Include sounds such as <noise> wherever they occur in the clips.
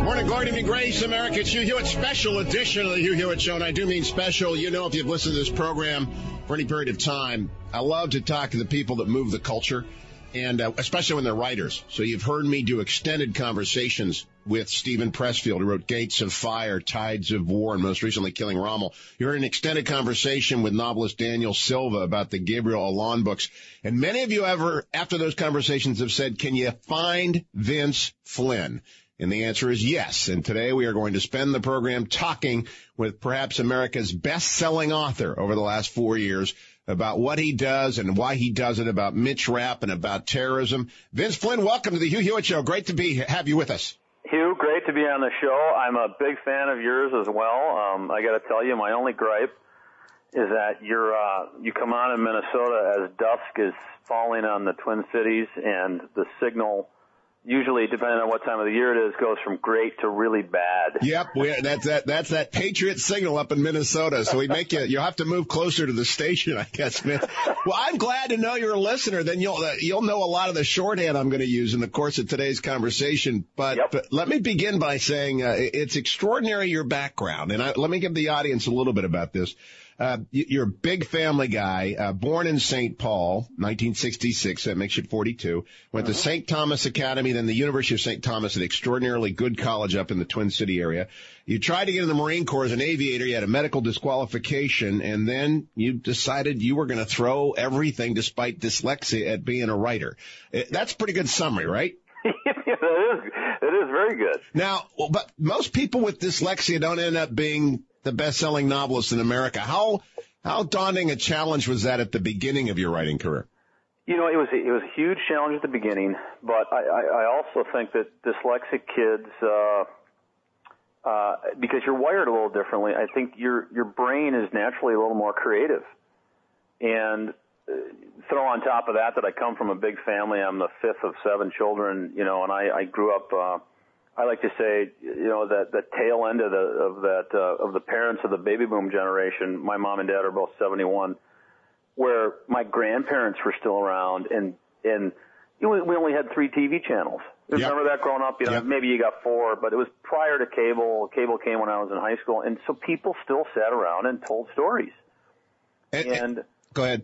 Morning, glory to grace, America. It's Hugh Hewitt special edition of the Hugh Hewitt Show, and I do mean special. You know, if you've listened to this program for any period of time, I love to talk to the people that move the culture, and uh, especially when they're writers. So you've heard me do extended conversations with Steven Pressfield, who wrote Gates of Fire, Tides of War, and most recently Killing Rommel. You heard an extended conversation with novelist Daniel Silva about the Gabriel Allon books. And many of you ever, after those conversations have said, can you find Vince Flynn? And the answer is yes. And today we are going to spend the program talking with perhaps America's best-selling author over the last four years about what he does and why he does it, about Mitch Rapp and about terrorism. Vince Flynn, welcome to the Hugh Hewitt Show. Great to be have you with us. Hugh, great to be on the show. I'm a big fan of yours as well. Um, I got to tell you, my only gripe is that you're uh, you come on in Minnesota as dusk is falling on the Twin Cities and the signal usually depending on what time of the year it is, goes from great to really bad. Yep, we, that's that that's that Patriot signal up in Minnesota. So we make you you have to move closer to the station, I guess, Smith. Well, I'm glad to know you're a listener. Then you'll uh, you'll know a lot of the shorthand I'm going to use in the course of today's conversation. But, Yep. but let me begin by saying uh, it's extraordinary your background, and I, let me give the audience a little bit about this. Uh, you- you're a big family guy, uh, born in St. Paul, 1966. That makes you 42. Went to St. Thomas Academy, then the University of St. Thomas, an extraordinarily good college up in the Twin City area. You tried to get in the Marine Corps as an aviator. You had a medical disqualification, and then you decided you were going to throw everything despite dyslexia at being a writer. Uh, That's a pretty good summary, right? <laughs> it is it is very good. Now, but most people with dyslexia don't end up being the best-selling novelist in America. How how daunting a challenge was that at the beginning of your writing career? You know, it was it was a huge challenge at the beginning, but I, I, I also think that dyslexic kids, uh, uh, because you're wired a little differently, I think your your brain is naturally a little more creative. And uh, throw on top of that that I come from a big family. I'm the fifth of seven children, you know, and I, I grew up. Uh, I like to say, you know, that the tail end of the of that uh, of the parents of the baby boom generation. My mom and dad are both 71 where my grandparents were still around and and you know, we only had three TV channels. Yep. Remember that growing up? You know, Yep. maybe you got four, but it was prior to cable. Cable came when I was in high school, and so people still sat around and told stories. And, And go ahead.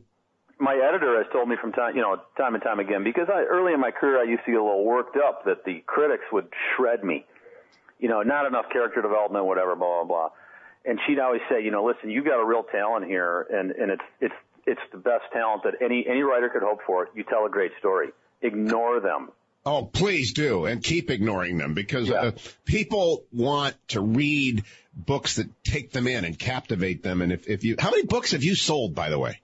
My editor has told me from time, you know, time and time again, because I, early in my career I used to get a little worked up that the critics would shred me. You know, not enough character development, whatever, blah blah blah. And she'd always say, you know, listen, you've got a real talent here, and and it's it's it's the best talent that any any writer could hope for. You tell a great story. Ignore them. Oh, please do, and keep ignoring them because Yeah. uh, people want to read books that take them in and captivate them. And if, if you, how many books have you sold, by the way?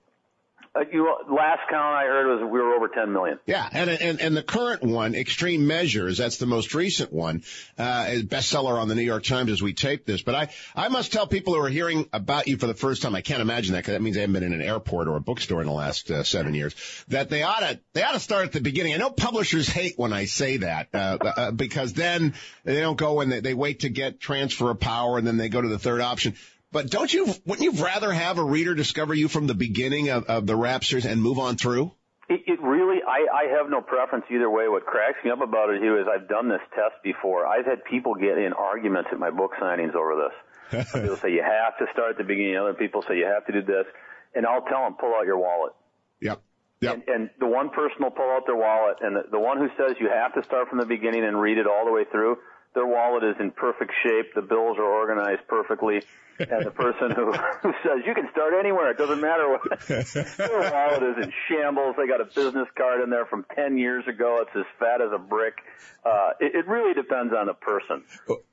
Uh, you last count I heard was we were over 10 million. Yeah, and and and the current one, Extreme Measures, that's the most recent one, uh, bestseller on the New York Times as we tape this. But I I must tell people who are hearing about you for the first time, I can't imagine that because that means they haven't been in an airport or a bookstore in the last uh, seven years. That they ought to they ought to start at the beginning. I know publishers hate when I say that uh, uh, because then they don't go and they, they wait to get transfer of power and then they go to the third option. But don't you, wouldn't you rather have a reader discover you from the beginning of, of the Rapsters and move on through? It, it really, I, I have no preference either way. What cracks me up about it, Hugh, is I've done this test before. I've had people get in arguments at my book signings over this. <laughs> They'll say you have to start at the beginning. Other people say you have to do this, and I'll tell them pull out your wallet. Yep. Yep. And, and the one person will pull out their wallet, and the, the one who says you have to start from the beginning and read it all the way through, their wallet is in perfect shape. The bills are organized perfectly. And the person who, <laughs> who says you can start anywhere, it doesn't matter what <laughs> their wallet is in shambles. They got a business card in there from ten years ago. It's as fat as a brick. Uh, it, it really depends on the person.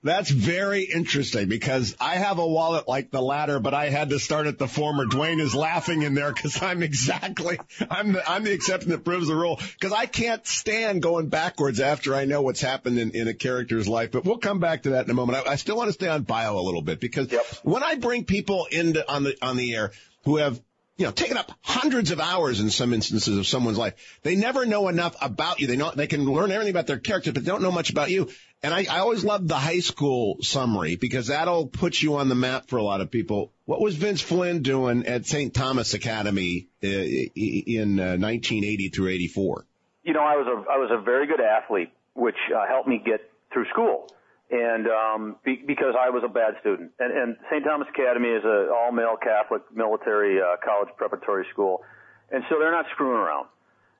That's very interesting because I have a wallet like the latter, but I had to start at the former. Dwayne is laughing in there because I'm exactly I'm the, I'm the exception that proves the rule because I can't stand going backwards after I know what's happened in, in a character's life. But we'll come back to that in a moment. I, I still want to stay on bio a little bit because Yep. When I bring people into on the on the air who have you know taken up hundreds of hours in some instances of someone's life, they never know enough about you. They know they can learn everything about their character, but they don't know much about you. And I, I always love the high school summary because that'll put you on the map for a lot of people. What was Vince Flynn doing at St. Thomas Academy uh, in uh, 1980 through 84? you know, I was a I was a very good athlete, which uh, helped me get through school, and um, be, because I was a bad student. And, and St. Thomas Academy is a all male Catholic military uh, college preparatory school, and so they're not screwing around.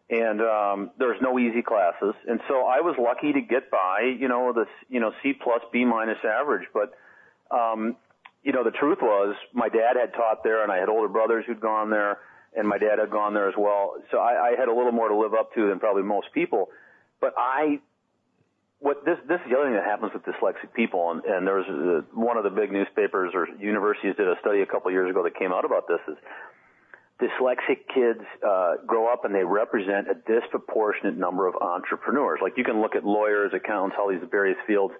And um, there's no easy classes, and so I was lucky to get by, you know, this you know C plus B minus average. But um, you know, the truth was my dad had taught there, and I had older brothers who'd gone there and my dad had gone there as well. So I, I had a little more to live up to than probably most people. But I, what this this is the other thing that happens with dyslexic people, and, and there's uh, one of the big newspapers or universities did a study a couple of years ago that came out about this is dyslexic kids uh, grow up and they represent a disproportionate number of entrepreneurs. Like you can look at lawyers, accountants, all these various fields,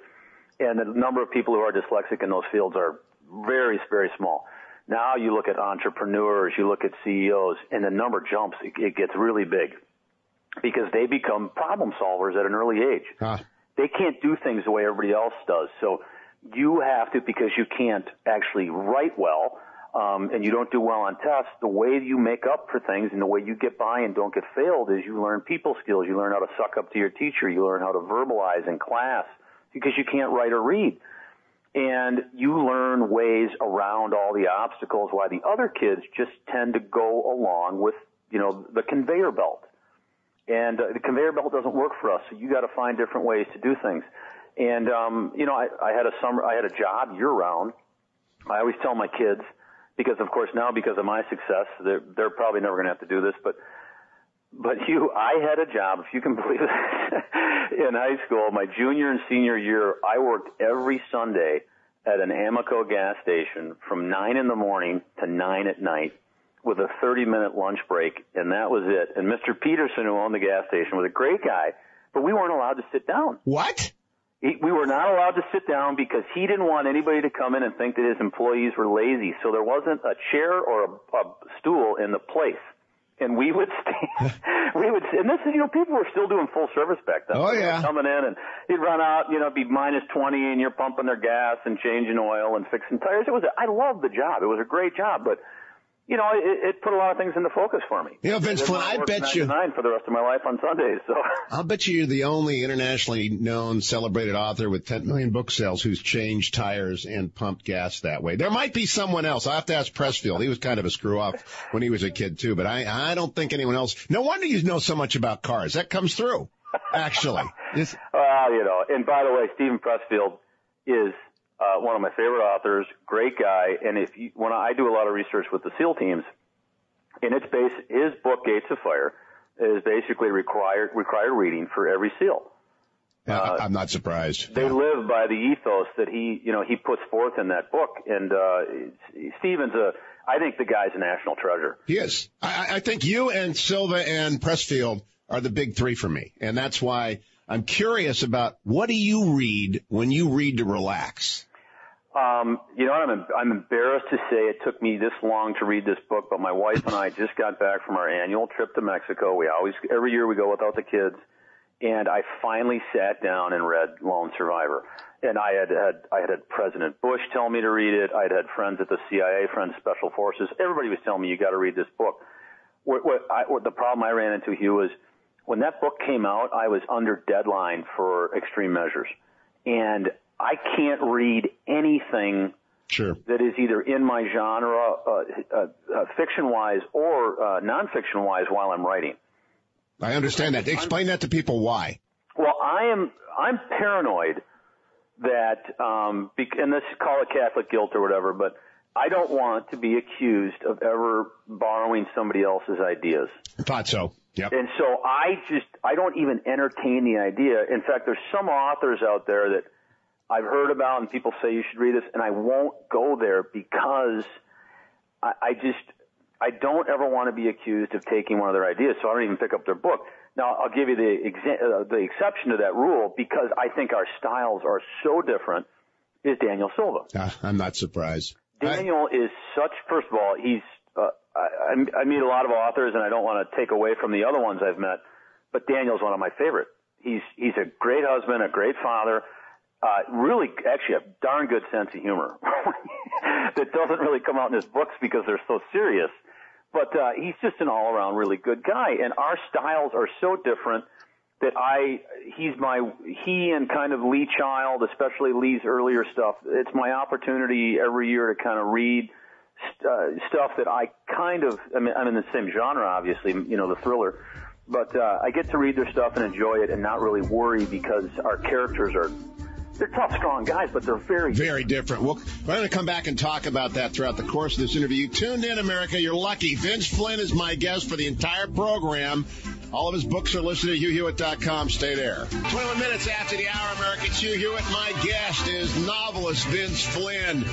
and the number of people who are dyslexic in those fields are very very small. Now you look at entrepreneurs, you look at CEOs, and the number jumps. It, it gets really big because they become problem solvers at an early age. Huh. They can't do things the way everybody else does. So you have to, because you can't actually write well, um, and you don't do well on tests, the way you make up for things and the way you get by and don't get failed is you learn people skills. You learn how to suck up to your teacher. You learn how to verbalize in class because you can't write or read and you learn ways around all the obstacles why the other kids just tend to go along with you know the conveyor belt and uh, the conveyor belt doesn't work for us so you got to find different ways to do things and um you know i i had a summer i had a job year round i always tell my kids because of course now because of my success they're they're probably never going to have to do this but but you, I had a job, if you can <laughs> believe it, in high school. My junior and senior year, I worked every Sunday at an Amoco gas station from nine in the morning to nine at night with a 30 minute lunch break, and that was it. And Mr. Peterson, who owned the gas station, was a great guy, but we weren't allowed to sit down. What? He, we were not allowed to sit down because he didn't want anybody to come in and think that his employees were lazy. So there wasn't a chair or a, a stool in the place and we would stand, <laughs> we would, and this is, you know, people were still doing full service back then. Oh, yeah. Coming in and you'd run out, you know, it'd be minus 20 and you're pumping their gas and changing oil and fixing tires. It was, a, I loved the job. It was a great job, but, you know, it, it put a lot of things into focus for me. You know, Vince Flynn, I bet you- Nine for the rest of my life on Sundays, so. <laughs> I'll bet you you're the only internationally known celebrated author with 10 million book sales who's changed tires and pumped gas that way. There might be someone else. I have to ask Pressfield. He was kind of a screw off when he was a kid too, but I, I don't think anyone else. No wonder you know so much about cars. That comes through, actually. <laughs> Well, you know, and by the way, Steven Pressfield is uh, one of my favorite authors, great guy. And if you, when I do a lot of research with the SEAL teams, and it's base his book Gates of Fire is basically required required reading for every SEAL. I- I'm not surprised. They live by the ethos that he, you know, he puts forth in that book. And uh, Steven's a, I think the guy's a national treasure. He is. I, I think you and Silva and Pressfield are the big three for me. And that's why I'm curious about what do you read when you read to relax? Um, you know? I'm, I'm embarrassed to say it took me this long to read this book, but my wife and I just got back from our annual trip to Mexico. We always, every year we go without the kids. And I finally sat down and read Lone Survivor. And I had had, I had had President Bush tell me to read it. I had had friends at the CIA, friends, Special Forces. Everybody was telling me, you got to read this book. What, what, I, what the problem I ran into, Hugh, was when that book came out, I was under deadline for extreme measures. And I can't read anything Sure. that is either in my genre, uh, uh, uh, fiction wise or uh, nonfiction wise while I'm writing. I understand that. Explain that to people why. Well, I am I'm paranoid that um, bec- and this call it Catholic guilt or whatever, but I don't want to be accused of ever borrowing somebody else's ideas. I thought so. Yep. And so I just, I don't even entertain the idea. In fact, there's some authors out there that I've heard about and people say you should read this and I won't go there because I, I just, I don't ever want to be accused of taking one of their ideas, so I don't even pick up their book. Now, I'll give you the, exa- uh, the exception to that rule because I think our styles are so different is Daniel Silva. Uh, I'm not surprised. Daniel I, is such, first of all, he's, I, I meet a lot of authors and I don't want to take away from the other ones I've met, but Daniel's one of my favorite. He's, he's a great husband, a great father, uh, really, actually a darn good sense of humor <laughs> that doesn't really come out in his books because they're so serious. But, uh, he's just an all around really good guy and our styles are so different that I, he's my, he and kind of Lee Child, especially Lee's earlier stuff, it's my opportunity every year to kind of read uh, stuff that I kind of, I mean, I'm in the same genre, obviously, you know, the thriller, but uh, I get to read their stuff and enjoy it and not really worry because our characters are they're tough, strong guys, but they're very very different. Well, we're going to come back and talk about that throughout the course of this interview. Tuned in, America. You're lucky. Vince Flynn is my guest for the entire program. All of his books are listed at hughhewitt.com. Stay there. 21 minutes after the hour, America. It's Hugh Hewitt. My guest is novelist Vince Flynn.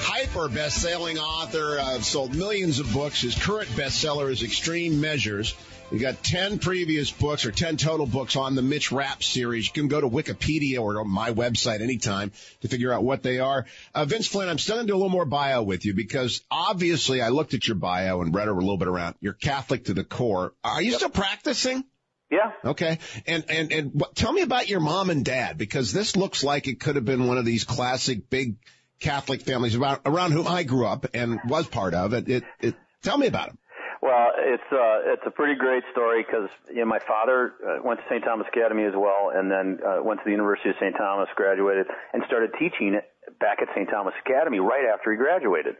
Hyper best-selling author, uh, sold millions of books. His current bestseller is Extreme Measures. We got 10 previous books or 10 total books on the Mitch Rapp series. You can go to Wikipedia or on my website anytime to figure out what they are. Uh, Vince Flynn, I'm still going to do a little more bio with you because obviously I looked at your bio and read a little bit around. You're Catholic to the core. Are you yep. still practicing? Yeah. Okay. And, and, and what, tell me about your mom and dad because this looks like it could have been one of these classic big Catholic families around, around whom I grew up and was part of. It, it, it tell me about them. Well, it's uh, it's a pretty great story because you know my father uh, went to St. Thomas Academy as well, and then uh, went to the University of St. Thomas, graduated, and started teaching back at St. Thomas Academy right after he graduated.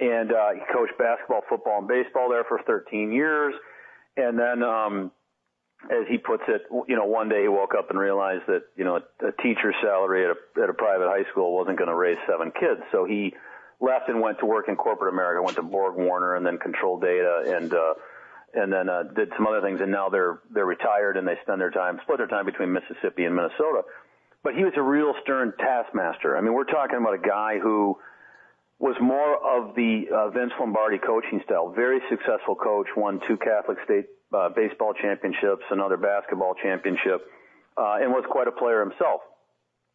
And uh, he coached basketball, football, and baseball there for 13 years, and then. um as he puts it, you know, one day he woke up and realized that, you know, a, a teacher's salary at a, at a private high school wasn't going to raise seven kids. So he left and went to work in corporate America. Went to Borg Warner and then Control Data and uh, and then uh, did some other things. And now they're they're retired and they spend their time split their time between Mississippi and Minnesota. But he was a real stern taskmaster. I mean, we're talking about a guy who was more of the uh, Vince Lombardi coaching style. Very successful coach, won two Catholic state uh, baseball championships, another basketball championship, uh, and was quite a player himself.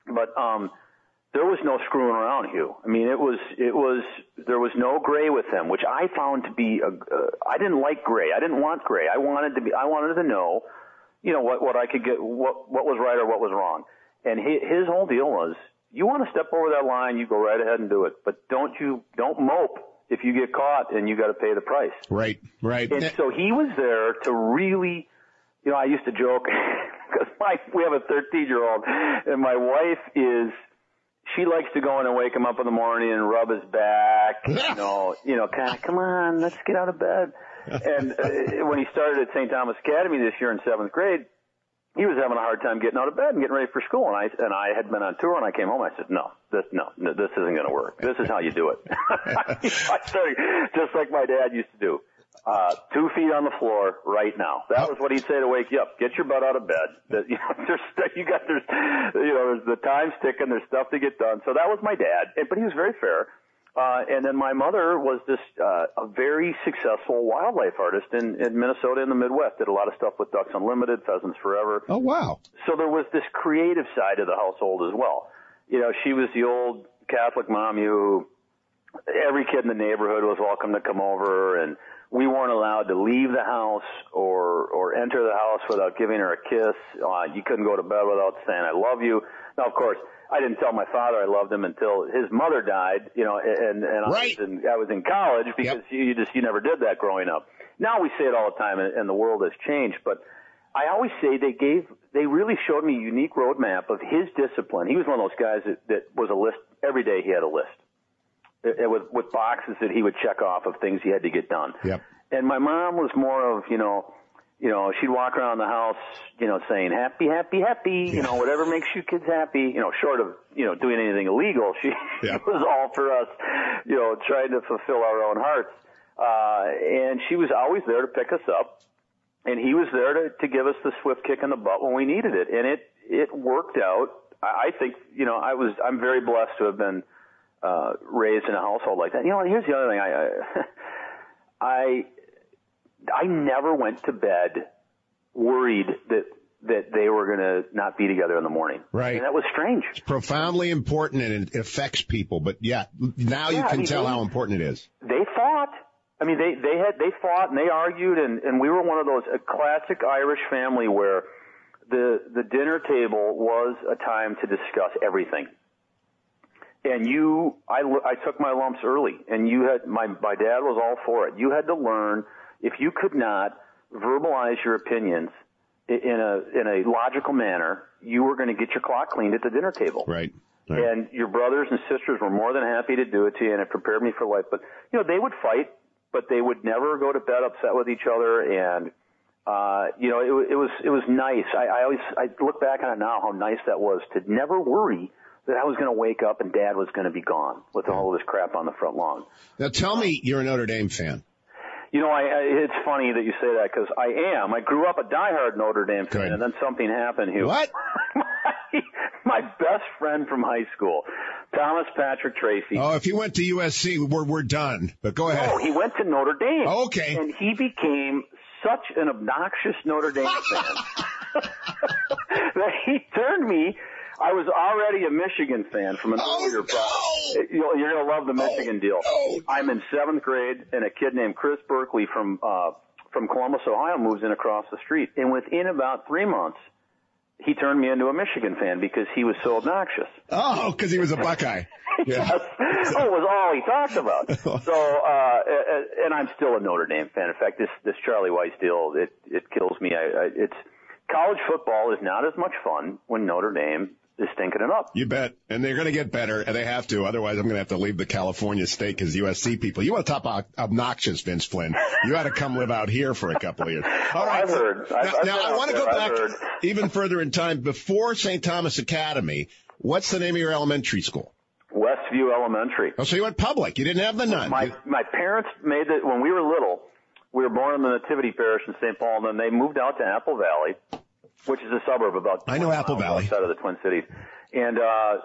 But um, there was no screwing around, Hugh. I mean, it was it was there was no gray with him, which I found to be a. Uh, I didn't like gray. I didn't want gray. I wanted to be. I wanted to know, you know, what what I could get, what what was right or what was wrong. And his, his whole deal was, you want to step over that line, you go right ahead and do it, but don't you don't mope if you get caught and you got to pay the price. Right, right. And so he was there to really, you know, I used to joke <laughs> because my we have a 13 year old, and my wife is she likes to go in and wake him up in the morning and rub his back, <laughs> you know, you know, kind of, come on, let's get out of bed. <laughs> And uh, when he started at St. Thomas Academy this year in seventh grade, he was having a hard time getting out of bed and getting ready for school. And I and I had been on tour, and I came home. I said, "No, this no, no this isn't going to work. This is how you do it." <laughs> I started just like my dad used to do uh, two feet on the floor right now. That was what he'd say to wake you up. Get your butt out of bed. That <laughs> you know, there's you got there's you know there's the time's ticking. There's stuff to get done. So that was my dad, but he was very fair. Uh, and then my mother was this uh, a very successful wildlife artist in, in Minnesota in the Midwest. Did a lot of stuff with Ducks Unlimited, Pheasants Forever. Oh wow! So there was this creative side of the household as well. You know, she was the old Catholic mom who every kid in the neighborhood was welcome to come over and we weren't allowed to leave the house or or enter the house without giving her a kiss. Uh, you couldn't go to bed without saying "I love you." Now, of course, I didn't tell my father I loved him until his mother died. You know, and and right. I, was in, I was in college because yep. you just you never did that growing up. Now we say it all the time, and, and the world has changed. But I always say they gave they really showed me a unique roadmap of his discipline. He was one of those guys that, that was a list every day. He had a list uh, uh, with with boxes that he would check off of things he had to get done. Yep. And my mom was more of you know, you know, she'd walk around the house, you know, saying happy, happy, happy, you know, whatever makes you kids happy, you know, short of, you know, doing anything illegal. She <laughs> Yeah. was all for us, you know, trying to fulfill our own hearts. Uh, and she was always there to pick us up. And he was there to, to give us the swift kick in the butt when we needed it. And it, it worked out. I, I think, you know, I was, I'm very blessed to have been, uh, raised in a household like that. You know, and here's the other thing. I, I, <laughs> I never went to bed worried that that they were going to not be together in the morning. Right. And that was strange. It's profoundly important and it affects people. But yeah, now you Yeah, I can mean, tell they- how important it is. They fought. I mean, they they had they fought and they argued, and and we were one of those a classic Irish family where the the dinner table was a time to discuss everything. And you, I, I took my lumps early, and you had my my dad was all for it. You had to learn if you could not verbalize your opinions in a in a logical manner, you were going to get your clock cleaned at the dinner table. Right. right. And your brothers and sisters were more than happy to do it to you, and it prepared me for life. But you know, they would fight, but they would never go to bed upset with each other. And uh, you know, it, it was it was nice. I, I always I look back on it now how nice that was to never worry that I was going to wake up and Dad was going to be gone with all of this crap on the front lawn. Now tell me you're a Notre Dame fan. You know, I, I it's funny that you say that because I am. I grew up a diehard Notre Dame fan, and then something happened here. What? my, <laughs> my best friend from high school, Thomas Patrick Tracy. Oh, if you went to USC, we're, we're done. But go ahead. Oh, he went to Notre Dame. Okay. And he became such an obnoxious Notre Dame fan <laughs> <laughs> that he turned me. I was already a Michigan fan from an Oh, earlier no. you're going to love the Michigan deal. no. I'm in seventh grade, and a kid named Chris Berkeley from uh, from Columbus, Ohio, moves in across the street, and within about three months, he turned me into a Michigan fan because he was so obnoxious. Oh, because he was a Buckeye. <laughs> Yeah. Yes. Oh, it was all he talked about. <laughs> So, uh, and I'm still a Notre Dame fan. In fact, this this Charlie Weis deal, it it kills me. I, I, it's college football is not as much fun when Notre Dame is stinking it up. You bet. And they're going to get better, and they have to. Otherwise, I'm going to have to leave the California state because USC people. You want to top ob- obnoxious, Vince Flynn. You ought to come live out here for a couple of years. Oh, All right. I've heard. Now, I've- I've now I want to go back even further in time. Before St. Thomas Academy, what's the name of your elementary school? Westview Elementary. Oh, so you went public. You didn't have the nun. My my parents made it when we were little. We were born in the Nativity Parish in St. Paul, and then they moved out to Apple Valley, which is a suburb about I know Apple Valley. outside of the Twin Cities, and uh,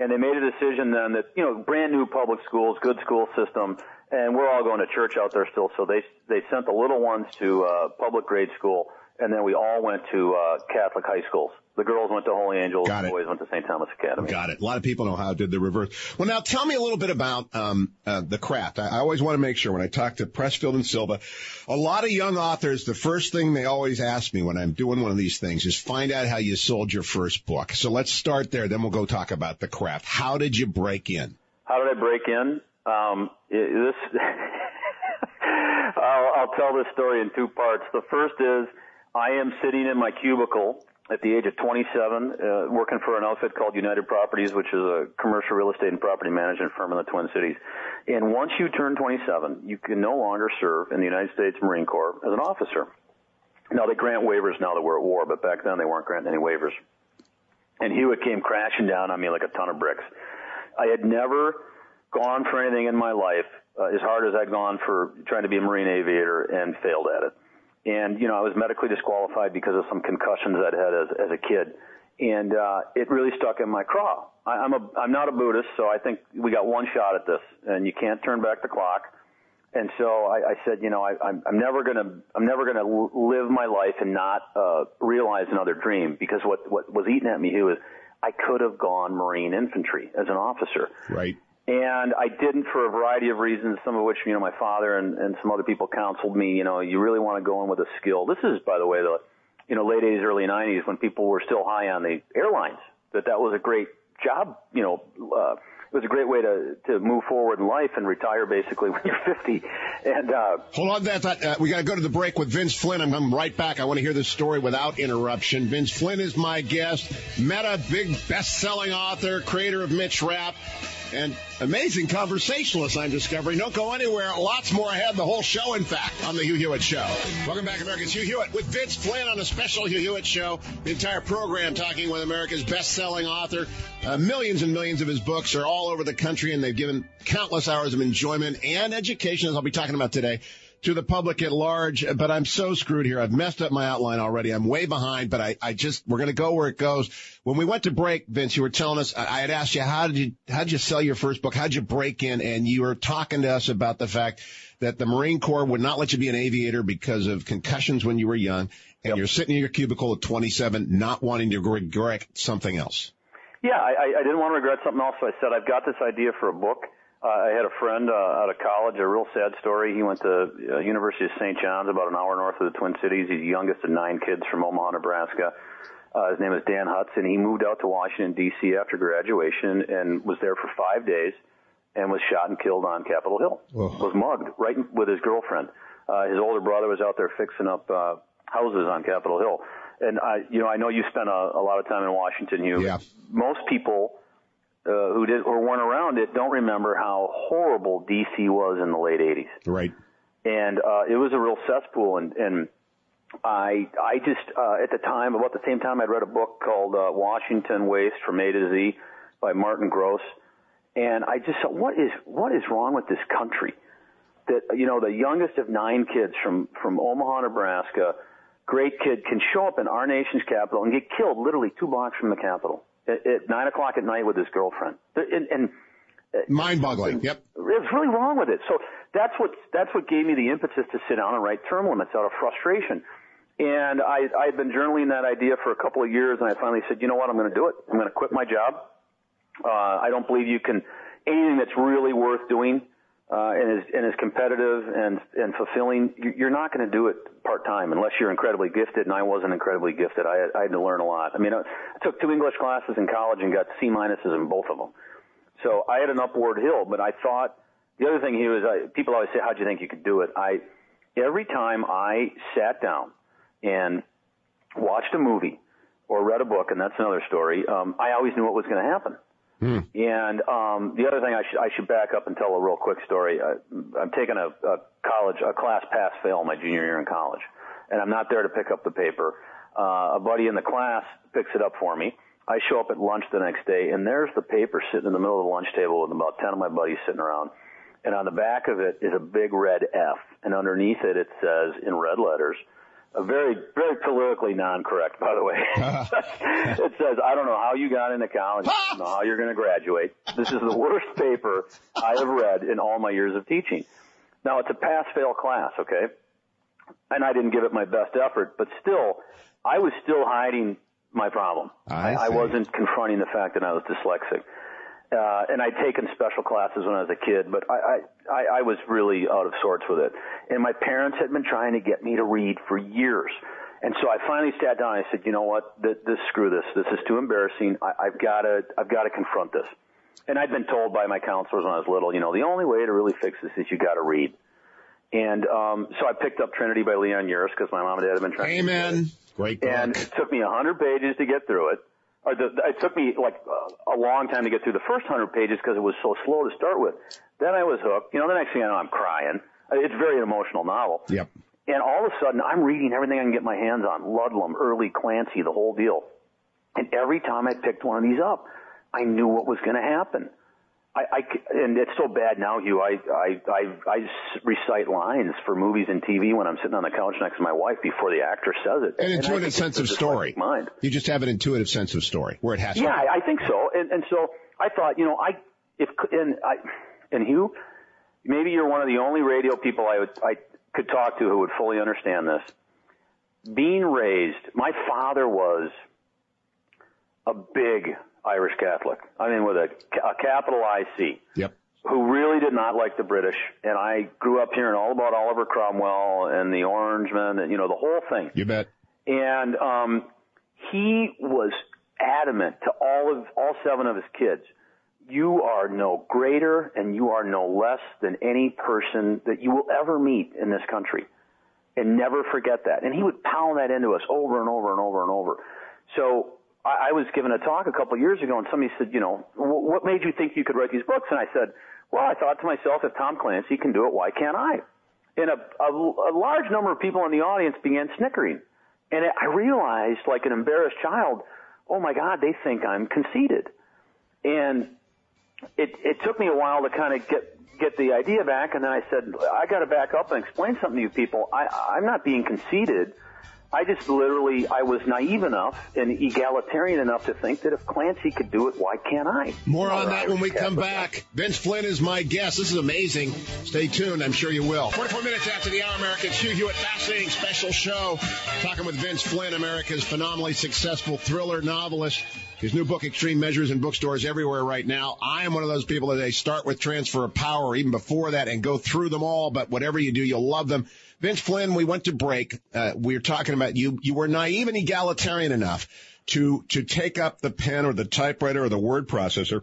and they made a decision then that you know brand new public schools, good school system, and we're all going to church out there still. So they they sent the little ones to uh, public grade school, and then we all went to uh, Catholic high schools. The girls went to Holy Angels, Got the boys went to St. Thomas Academy. Got it. A lot of people know how I did the reverse. Well, now tell me a little bit about um, uh, the craft. I, I always want to make sure when I talk to Pressfield and Silva, a lot of young authors, the first thing they always ask me when I'm doing one of these things is find out how you sold your first book. So let's start there. Then we'll go talk about the craft. How did you break in? How did I break in? Um, this, <laughs> I'll, I'll tell this story in two parts. The first is I am sitting in my cubicle at the age of 27, uh, working for an outfit called United Properties, which is a commercial real estate and property management firm in the Twin Cities. And once you turn 27, you can no longer serve in the United States Marine Corps as an officer. Now they grant waivers now that we're at war, but back then they weren't granting any waivers. And Hewitt came crashing down on me like a ton of bricks. I had never gone for anything in my life uh, as hard as I'd gone for trying to be a Marine aviator and failed at it. And, you know, I was medically disqualified because of some concussions I'd had as, as a kid. And, uh, it really stuck in my craw. I, I'm a, I'm not a Buddhist, so I think we got one shot at this and you can't turn back the clock. And so I, I said, you know, I, I'm, I'm never gonna, I'm never gonna live my life and not uh, realize another dream because what what was eating at me here was I could have gone Marine infantry as an officer, Right. And I didn't for a variety of reasons. Some of which, you know, my father and, and some other people counseled me. You know, you really want to go in with a skill. This is, by the way, the you know late 80s, early 90s when people were still high on the airlines. That that was a great job. You know. Uh, it was a great way to to move forward in life and retire basically when you're 50. And uh, Hold on, that, uh, we got to go to the break with Vince Flynn. I'm coming right back. I want to hear this story without interruption. Vince Flynn is my guest. Meta, big best-selling author, creator of Mitch Rapp, and amazing conversationalist, I'm discovering. Don't go anywhere. Lots more ahead. The whole show, in fact, on The Hugh Hewitt Show. Welcome back, America's Hugh Hewitt with Vince Flynn on a special Hugh Hewitt Show. The entire program talking with America's best-selling author. Uh, millions and millions of his books are all over the country, and they've given countless hours of enjoyment and education, as I'll be talking about today to the public at large, but I'm so screwed here. I've messed up my outline already. I'm way behind, but I, I just, we're going to go where it goes. When we went to break, Vince, you were telling us, I, I had asked you, how did you, how did you sell your first book? How did you break in? And you were talking to us about the fact that the Marine Corps would not let you be an aviator because of concussions when you were young. And yep. you're sitting in your cubicle at 27, not wanting to regret something else. Yeah, I, I didn't want to regret something else. So I said, I've got this idea for a book I had a friend uh, out of college, a real sad story. He went to uh, University of St. John's, about an hour north of the Twin Cities. He's the youngest of nine kids from Omaha, Nebraska. Uh, his name is Dan Hudson. He moved out to Washington D.C. after graduation and was there for five days, and was shot and killed on Capitol Hill. Was mugged right with his girlfriend. Uh, his older brother was out there fixing up uh, houses on Capitol Hill. And I, you know, I know you spent a, a lot of time in Washington. You, yeah. most people uh, who did or weren't around it don't remember how horrible DC was in the late 80s. Right. And uh, it was a real cesspool. And, and I I just uh, at the time about the same time I'd read a book called uh, Washington Waste from A to Z by Martin Gross, and I just thought what is what is wrong with this country? That you know the youngest of nine kids from from Omaha, Nebraska, great kid can show up in our nation's capital and get killed literally two blocks from the Capitol at, at nine o'clock at night with his girlfriend. And, and uh, mind-boggling. Yep. It's really wrong with it. So that's what that's what gave me the impetus to sit down and write term limits out of frustration. And I I had been journaling that idea for a couple of years, and I finally said, you know what, I'm going to do it. I'm going to quit my job. Uh, I don't believe you can anything that's really worth doing uh, and is and is competitive and and fulfilling, you're not going to do it part time unless you're incredibly gifted. And I wasn't incredibly gifted. I had, I had to learn a lot. I mean, I, I took two English classes in college and got C minuses in both of them. So I had an upward hill. But I thought the other thing here is I, people always say, "How'd you think you could do it?" I every time I sat down and watched a movie or read a book, and that's another story. Um, I always knew what was going to happen. Mm. And um, the other thing I should I should back up and tell a real quick story. I, I'm taking a, a college a class pass fail my junior year in college, and I'm not there to pick up the paper. Uh, a buddy in the class picks it up for me. I show up at lunch the next day, and there's the paper sitting in the middle of the lunch table with about ten of my buddies sitting around. And on the back of it is a big red F, and underneath it it says in red letters, very, very politically non-correct, by the way. <laughs> it says, I don't know how you got into college. I don't know how you're going to graduate. This is the worst paper I have read in all my years of teaching. Now, it's a pass-fail class, okay? And I didn't give it my best effort, but still, I was still hiding my problem. I, I wasn't confronting the fact that I was dyslexic uh, and I'd taken special classes when I was a kid, but I, I, I was really out of sorts with it. And my parents had been trying to get me to read for years. And so I finally sat down and I said, you know what, this, this screw this. This is too embarrassing. I, I've got to, I've got to confront this. And I'd been told by my counselors when I was little, you know, the only way to really fix this is you got to read. And um, so I picked up Trinity by Leon Uris because my mom and dad had been trying. To- Amen. Great book. And it took me a hundred pages to get through it or the, it took me like a long time to get through the first hundred pages because it was so slow to start with. Then I was hooked. You know, the next thing I know, I'm crying. It's a very emotional novel. Yep. And all of a sudden, I'm reading everything I can get my hands on: Ludlum, Early, Clancy, the whole deal. And every time I picked one of these up, I knew what was going to happen. I, I, and it's so bad now, Hugh. I, I, I, I recite lines for movies and TV when I'm sitting on the couch next to my wife before the actor says it. An and intuitive sense of story. Mind. You just have an intuitive sense of story where it has. Yeah, I, I think so. And, and so I thought, you know, I if and I and Hugh, maybe you're one of the only radio people I would I could talk to who would fully understand this. Being raised, my father was a big Irish Catholic. I mean, with a, a capital IC. Yep. Who really did not like the British, and I grew up hearing all about Oliver Cromwell and the Orangemen, and you know the whole thing. You bet. And um, he was adamant to all of all seven of his kids. You are no greater and you are no less than any person that you will ever meet in this country. And never forget that. And he would pound that into us over and over and over and over. So I, I was given a talk a couple of years ago, and somebody said, you know, what made you think you could write these books? And I said, well, I thought to myself, if Tom Clancy can do it, why can't I? And a, a, a large number of people in the audience began snickering. And I realized, like an embarrassed child, oh my God, they think I'm conceited. And it, it took me a while to kind of get get the idea back, and then I said, I got to back up and explain something to you people. I, I'm not being conceited. I just literally, I was naive enough and egalitarian enough to think that if Clancy could do it, why can't I? More on that when we come back. Vince Flynn is my guest. This is amazing. Stay tuned. I'm sure you will. 44 minutes after the hour, Americans. Hugh Hewitt, fascinating special show. Talking with Vince Flynn, America's phenomenally successful thriller novelist. His new book, Extreme Measures, in bookstores everywhere right now. I am one of those people that they start with Transfer of Power, even before that, and go through them all. But whatever you do, you'll love them. Vince Flynn, we went to break. Uh, we were talking about you. You were naive and egalitarian enough to to take up the pen or the typewriter or the word processor.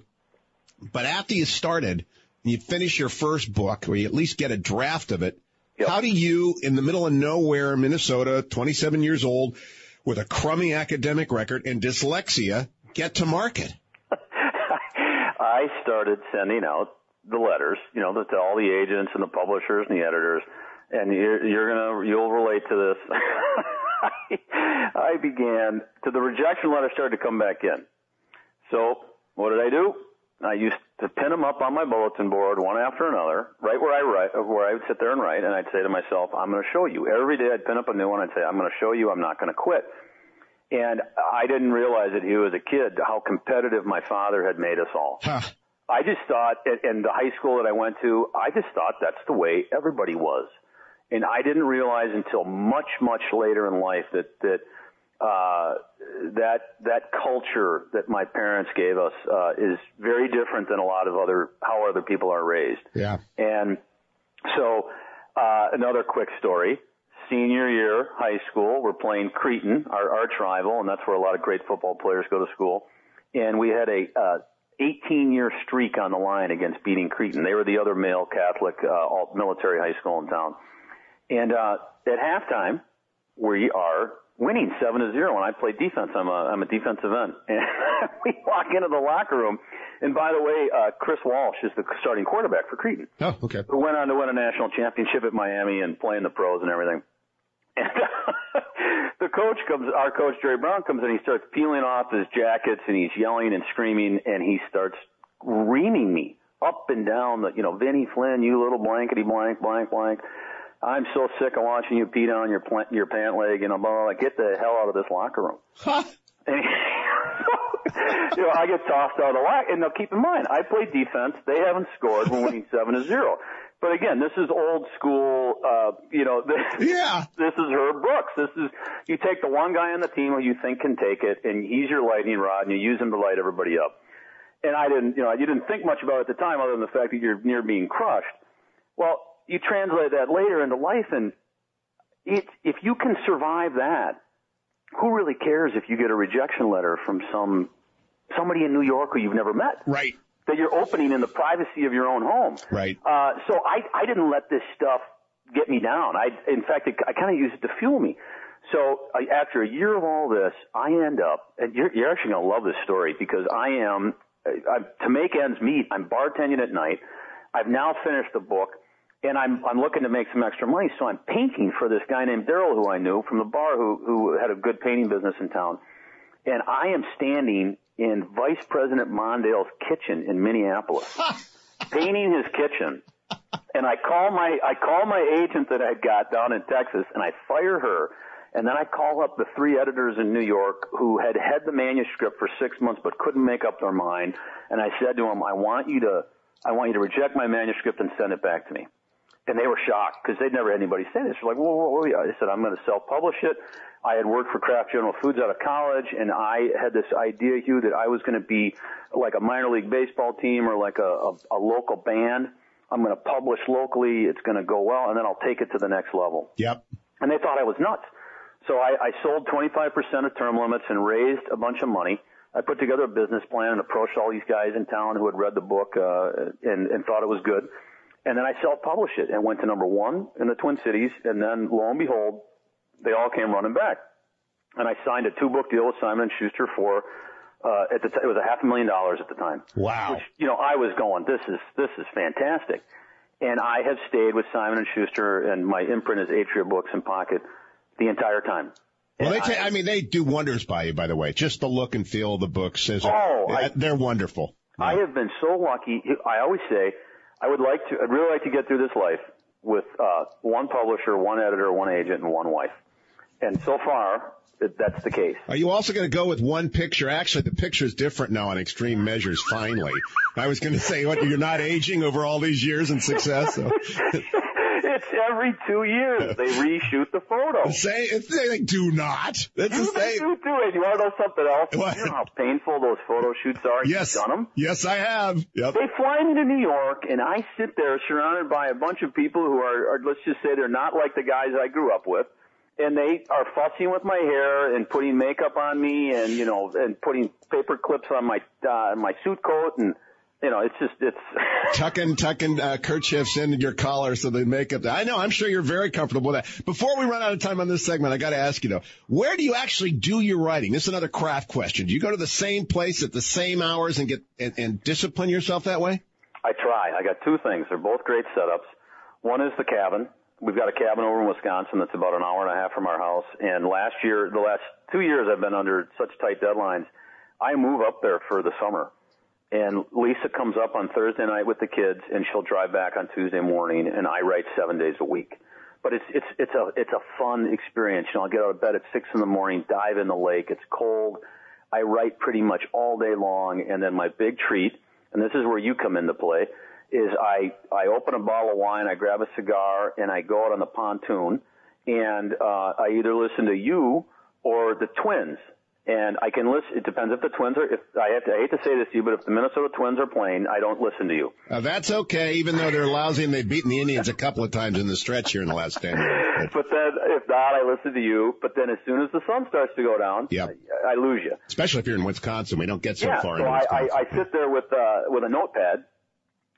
But after you started, you finish your first book, or you at least get a draft of it. Yep. How do you, in the middle of nowhere, Minnesota, 27 years old, with a crummy academic record and dyslexia, get to market? <laughs> I started sending out the letters, you know, to all the agents and the publishers and the editors and you're, you're gonna you'll relate to this. <laughs> I began to the rejection letter started to come back in. So what did I do? I used to pin them up on my bulletin board one after another, right where I write, where I would sit there and write, and I'd say to myself, "I'm going to show you." Every day I'd pin up a new one. I'd say, "I'm going to show you. I'm not going to quit." And I didn't realize it he was a kid how competitive my father had made us all. Huh. I just thought, in the high school that I went to, I just thought that's the way everybody was and I didn't realize until much, much later in life that that uh, that that culture that my parents gave us uh, is very different than a lot of other how other people are raised. Yeah. And so uh, another quick story. Senior year, high school, we're playing Cretin, our arch rival, and that's where a lot of great football players go to school. And we had a uh, 18 year streak on the line against beating Cretin. They were the other male Catholic uh, military high school in town. And uh, at halftime, we are winning seven to zero, and I play defense. I'm a I'm a defensive end, <laughs> and we walk into the locker room. And by the way, uh, Chris Walsh is the starting quarterback for Cretin. Oh, okay. Who went on to win a national championship at Miami and play in the pros and everything. And <laughs> the coach comes, our coach Jerry Brown comes in. He starts peeling off his jackets and he's yelling and screaming and he starts reaming me up and down the, you know, Vinny Flynn, you little blankety blank, blank, blank. I'm so sick of watching you pee down your plant, your pant leg, and I'm all like, get the hell out of this locker room. <laughs> and, <laughs> you know, I get tossed out of the locker. And now keep in mind, I play defense. They haven't scored. We're winning seven to zero. But again, this is old school. Uh, you know, <laughs> this, yeah. this is Herb Brooks. This is you take the one guy on the team who you think can take it, and he's your lightning rod, and you use him to light everybody up. And I didn't, you know, you didn't think much about it at the time, other than the fact that you're near being crushed. Well, you translate that later into life, and it, if you can survive that, who really cares if you get a rejection letter from some somebody in New York who you've never met? Right. That you're opening in the privacy of your own home. Right. Uh, so I, I didn't let this stuff get me down. I, in fact, it, I kind of used it to fuel me. So I, after a year of all this, I end up, and you're, you're actually going to love this story because I am, I, to make ends meet, I'm bartending at night. I've now finished the book and I'm I'm looking to make some extra money, so I'm painting for this guy named Daryl who I knew from the bar who who had a good painting business in town. And I am standing in Vice President Mondale's kitchen in Minneapolis, <laughs> painting his kitchen. And I call my I call my agent that I got down in Texas, and I fire her. And then I call up the three editors in New York who had had the manuscript for six months but couldn't make up their mind. And I said to them, I want you to I want you to reject my manuscript and send it back to me and they were shocked because they'd never had anybody say this. They're like, whoa, whoa, whoa. I said, I'm going to self-publish it. I had worked for Kraft General Foods out of college, and I had this idea, Hugh, that I was going to be like a minor league baseball team or like a, a, a local band. I'm going to publish locally. It's going to go well, and then I'll take it to the next level. Yep. And they thought I was nuts. So I, I sold 25% of term limits and raised a bunch of money. I put together a business plan and approached all these guys in town who had read the book uh, and, and thought it was good. And then I self-published it and went to number one in the Twin Cities. And then lo and behold, they all came running back. and I signed a two book deal with Simon and Schuster for uh, at the t- it was a half a million dollars at the time. Wow. Which, you know, I was going, this is this is fantastic, and I have stayed with Simon and Schuster, and my imprint is Atria Books and Pocket the entire time. Well, they And ta- I mean, they do wonders by you, by the way. Just the look and feel of the books. Is, Oh, I- they're wonderful. I have been so lucky. I always say, I would like to, I'd really like to get through this life with uh, one publisher, one editor, one agent, and one wife. And so far, that- that's the case. Are you also going to go with one picture? Actually, the picture is different now on Extreme Measures. Finally, I was going to say, what? You're not aging over all these years and success. So. <laughs> <laughs> it's every two years they <laughs> reshoot the photo. say they, do not. That's the You they same. do too. And you want to know something else? What? You know how painful those photo shoots are. Yes. You've done them. Yes, I have. Yep. They fly me to New York, and I sit there surrounded by a bunch of people who are, are, let's just say, they're not like the guys I grew up with, and they are fussing with my hair and putting makeup on me, and you know, and putting paper clips on my uh, my suit coat, and you know, it's just it's. <laughs> tucking tucking uh, kerchiefs into your collar so they make up. I know. I'm sure you're very comfortable with that. Before we run out of time on this segment, I got to ask you though, where do you actually do your writing? This is another craft question. Do you go to the same place at the same hours and get and, and discipline yourself that way? I try. I got two things. They're both great setups. One is the cabin. We've got a cabin over in Wisconsin that's about an hour and a half from our house. And last year, the last two years, I've been under such tight deadlines. I move up there for the summer. And Lisa comes up on Thursday night with the kids, and she'll drive back on Tuesday morning, and I write seven days a week. But it's it's it's a it's a fun experience. You know, I'll get out of bed at six in the morning, dive in the lake. It's cold. I write pretty much all day long, and then my big treat, and this is where you come into play, is I I open a bottle of wine, I grab a cigar, and I go out on the pontoon, and uh, I either listen to you or the Twins. And I can listen. It depends if the Twins are. If I have to, I hate to say this to you, but if the Minnesota Twins are playing, I don't listen to you. Uh, that's okay, even though they're lousy and they've beaten the Indians a couple of times in the stretch here in the last ten years. But then, if not, I listen to you. But then, as soon as the sun starts to go down, Yep. I, I lose you. Especially if you're in Wisconsin, we don't get so yeah. far So into I, I, I sit there with uh, with a notepad,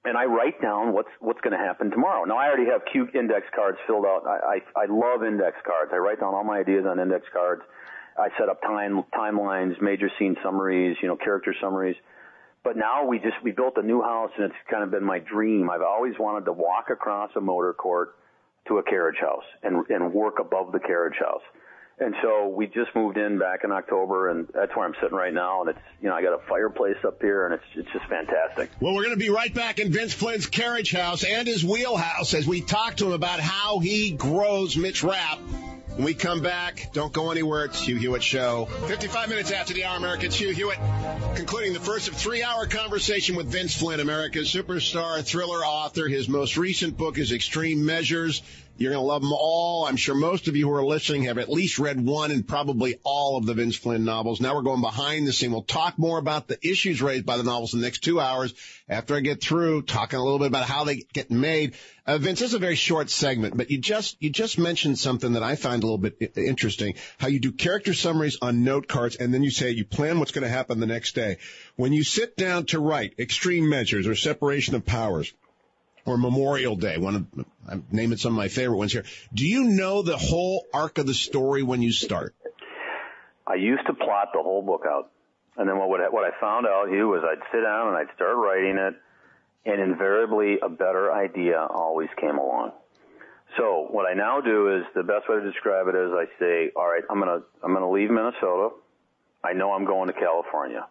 and I write down what's what's going to happen tomorrow. Now I already have cute index cards filled out. I, I I love index cards. I write down all my ideas on index cards. I set up time timelines, major scene summaries, you know, character summaries. But now we just we built a new house, and it's kind of been my dream. I've always wanted to walk across a motor court to a carriage house and and work above the carriage house. And so we just moved in back in October, and that's where I'm sitting right now. And it's you know I got a fireplace up here, and it's it's just fantastic. Well, we're going to be right back in Vince Flynn's carriage house and his wheelhouse as we talk to him about how he grows Mitch Rapp. When we come back, don't go anywhere. It's Hugh Hewitt Show. 55 minutes after the hour, America. It's Hugh Hewitt, concluding the first of three-hour conversation with Vince Flynn, America's superstar thriller author. His most recent book is Extreme Measures. You're going to love them all. I'm sure most of you who are listening have at least read one and probably all of the Vince Flynn novels. Now we're going behind the scene. We'll talk more about the issues raised by the novels in the next two hours after I get through talking a little bit about how they get made. Uh, Vince, this is a very short segment, but you just, you just mentioned something that I find a little bit interesting. How you do character summaries on note cards and then you say you plan what's going to happen the next day. When you sit down to write extreme measures or separation of powers, or Memorial Day, one of I'm naming some of my favorite ones here. Do you know the whole arc of the story when you start? I used to plot the whole book out, and then what would, what I found out you was I'd sit down and I'd start writing it, and invariably a better idea always came along. So what I now do is the best way to describe it is I say, all right, I'm gonna I'm gonna leave Minnesota. I know I'm going to California.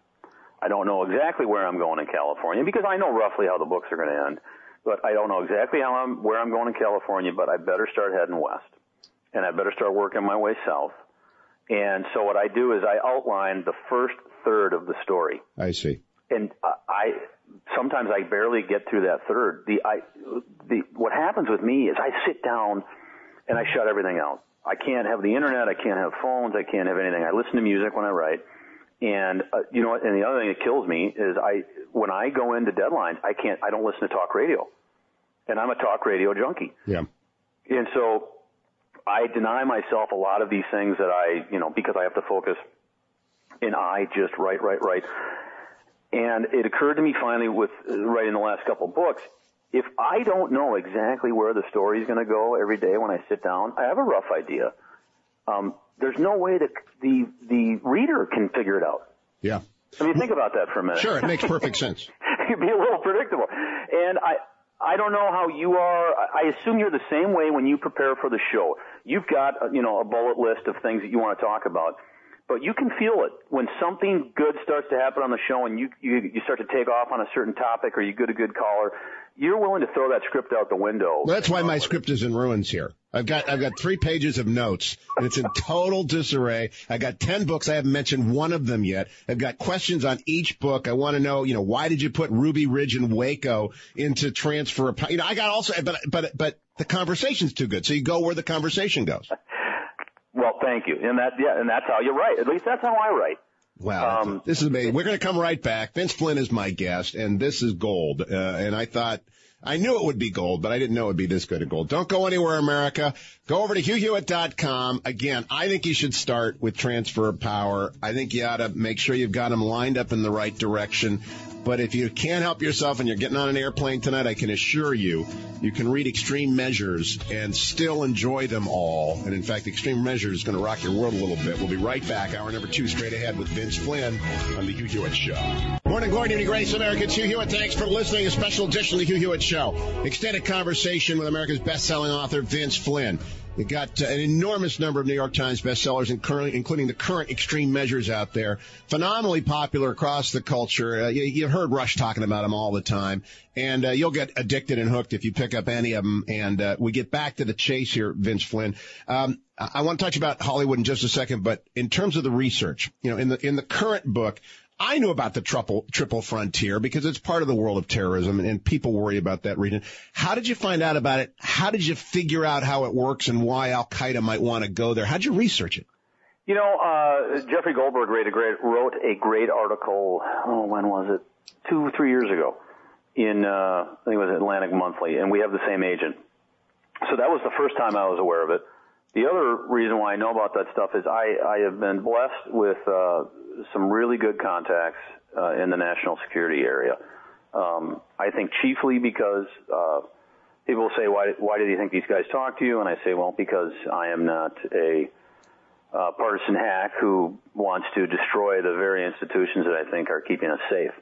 I don't know exactly where I'm going in California because I know roughly how the books are going to end, but I don't know exactly how I'm where I'm going in California. But I better start heading west, and I better start working my way south. And so what I do is I outline the first third of the story I see. and I- I sometimes I barely get through that third. The I the what happens with me is I sit down and I shut everything out. I can't have the internet. I can't have phones. I can't have anything. I listen to music when I write. And uh, you know what? And the other thing that kills me is I when I go into deadlines, I can't. I don't listen to talk radio, and I'm a talk radio junkie. Yeah. And so I deny myself a lot of these things that I, you know, because I have to focus and I just write, write, write. And it occurred to me finally with uh, writing the last couple books, if I don't know exactly where the story is going to go every day when I sit down, I have a rough idea. Um, there's no way that the the reader can figure it out. Yeah. I mean, think about that for a minute. Sure, it makes <laughs> perfect sense. It'd be a little predictable. And I, I don't know how you are. I assume you're the same way when you prepare for the show. You've got, you know, a bullet list of things that you want to talk about, but you can feel it when something good starts to happen on the show, and you you, you start to take off on a certain topic, or you get a good caller you're willing to throw that script out the window. Well, that's why my script is in ruins here. I've got I've got three pages of notes, and it's in total disarray. I got ten books. I haven't mentioned one of them yet. I've got questions on each book. I want to know, you know, why did you put Ruby Ridge and Waco into transfer? You know, I got also, but but but the conversation's too good, so you go where the conversation goes. <laughs> Well, thank you, and that yeah, and that's how you write. At least that's how I write. Wow, um, this is amazing. We're going to come right back. Vince Flynn is my guest, and this is gold. Uh, and I thought I knew it would be gold, but I didn't know it would be this good of gold. Don't go anywhere, America. Go over to HughHewitt.com. Again, I think you should start with transfer of power. I think you ought to make sure you've got them lined up in the right direction. But if you can't help yourself and you're getting on an airplane tonight, I can assure you, you can read Extreme Measures and still enjoy them all. And in fact, Extreme Measures is going to rock your world a little bit. We'll be right back. Hour number two straight ahead with Vince Flynn on the Hugh Hewitt Show. Morning, glory, evening, grace, America. It's Hugh Hewitt. Thanks for listening. A special edition of the Hugh Hewitt Show. Extended conversation with America's best-selling author, Vince Flynn. You got uh, an enormous number of New York Times bestsellers, including the current extreme measures out there. Phenomenally popular across the culture. Uh, you, have heard Rush talking about them all the time, and uh, you'll get addicted and hooked if you pick up any of them. And uh, we get back to the chase here, Vince Flynn. Um, I want to touch about Hollywood in just a second, but in terms of the research, you know, in the in the current book, I knew about the triple, triple frontier because it's part of the world of terrorism and, and, people worry about that region. How did you find out about it? How did you figure out how it works and why Al Qaeda might want to go there? How did you research it? You know, uh, Jeffrey Goldberg wrote a great, wrote a great article. Oh, when was it? Two, three years ago in, uh, I think it was Atlantic Monthly, and we have the same agent. So that was the first time I was aware of it. The other reason why I know about that stuff is I, I have been blessed with uh, some really good contacts uh, in the national security area. Um, I think chiefly because uh, people say, "Why? Why do you think these guys talk to you?" And I say, "Well, because I am not a uh, partisan hack who wants to destroy the very institutions that I think are keeping us safe."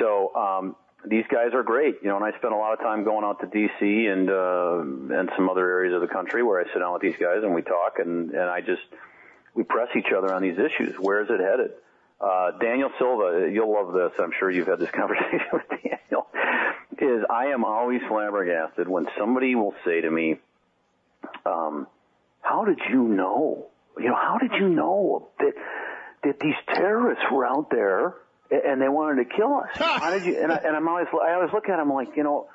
So um, these guys are great, you know. And I spend a lot of time going out to D.C. and uh, and some other areas of the country where I sit down with these guys and we talk, and and I just we press each other on these issues. Where is it headed? Uh, Daniel Silva, you'll love this. I'm sure you've had this <laughs> conversation with Daniel. Is I am always flabbergasted when somebody will say to me, um, "How did you know? You know, how did you know that that these terrorists were out there and they wanted to kill us? How did you?" And, I, and I'm always I always look at them like, you know,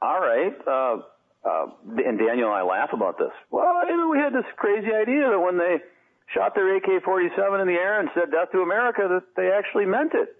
all right. Uh, uh, and Daniel and I laugh about this. Well, you know, we had this crazy idea that when they shot their AK-47 in the air and said "Death to America," that they actually meant it.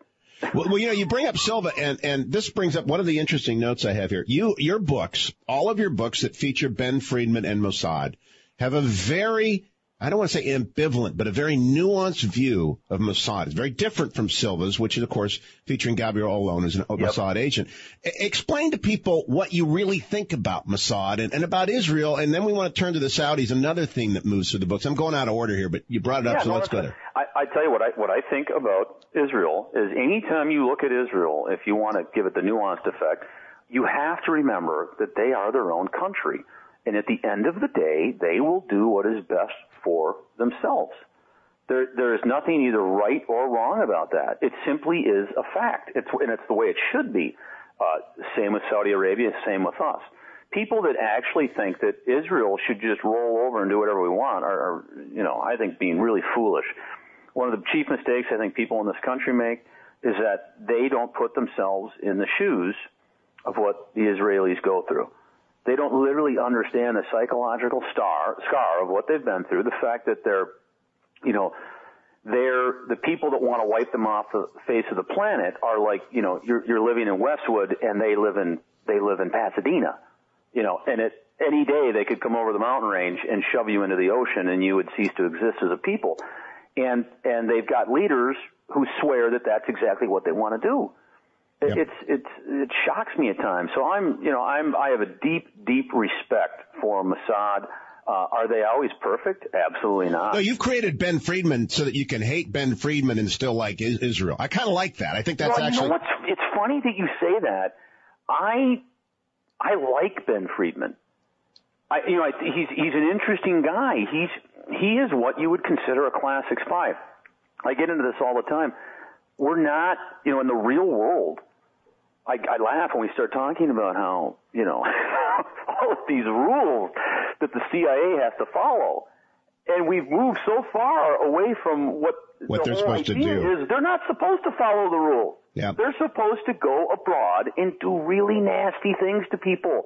well, well, you know, you bring up Silva, and and this brings up one of the interesting notes I have here. You, your books, all of your books that feature Ben Freidman and Mossad, have a very I don't want to say ambivalent, but a very nuanced view of Mossad. It's very different from Silva's, which is, of course, featuring Gabriel Allon as an yep. Mossad agent. explain to people what you really think about Mossad and, and, about Israel, and then we want to turn to the Saudis, another thing that moves through the books. I'm going out of order here, but you brought it up, yeah, so no, let's go there. I, I tell you what I, what I think about Israel is anytime you look at Israel, if you want to give it the nuanced effect, you have to remember that they are their own country. And at the end of the day, they will do what is best for themselves. There, there is nothing either right or wrong about that. It simply is a fact. It's, and it's the way it should be. Uh, same with Saudi Arabia, same with us. People that actually think that Israel should just roll over and do whatever we want are, are, you know, I think being really foolish. One of the chief mistakes I think people in this country make is that they don't put themselves in the shoes of what the Israelis go through. They don't literally understand the psychological star, scar of what they've been through. The fact that they're, you know, they're the people that want to wipe them off the face of the planet are like, you know, you're, you're living in Westwood and they live in, they live in Pasadena, you know, and it, any day they could come over the mountain range and shove you into the ocean and you would cease to exist as a people. And, and they've got leaders who swear that that's exactly what they want to do. Yep. It's it's it shocks me at times. So I'm you know I'm I have a deep deep respect for Mossad. Uh, are they always perfect? Absolutely not. No, you've created Ben Freidman so that you can hate Ben Freidman and still like Israel. I kind of like that. I think that's well, actually. You know what's, it's funny that you say that. I I like Ben Freidman. I, you know, I, he's he's an interesting guy. He's he is what you would consider a classic spy. I get into this all the time. We're not, you know, in the real world. I, I laugh when we start talking about how, you know, <laughs> all of these rules that the CIA has to follow. And we've moved so far away from what, what the they're supposed to do is they're not supposed to follow the rules. Yeah. They're supposed to go abroad and do really nasty things to people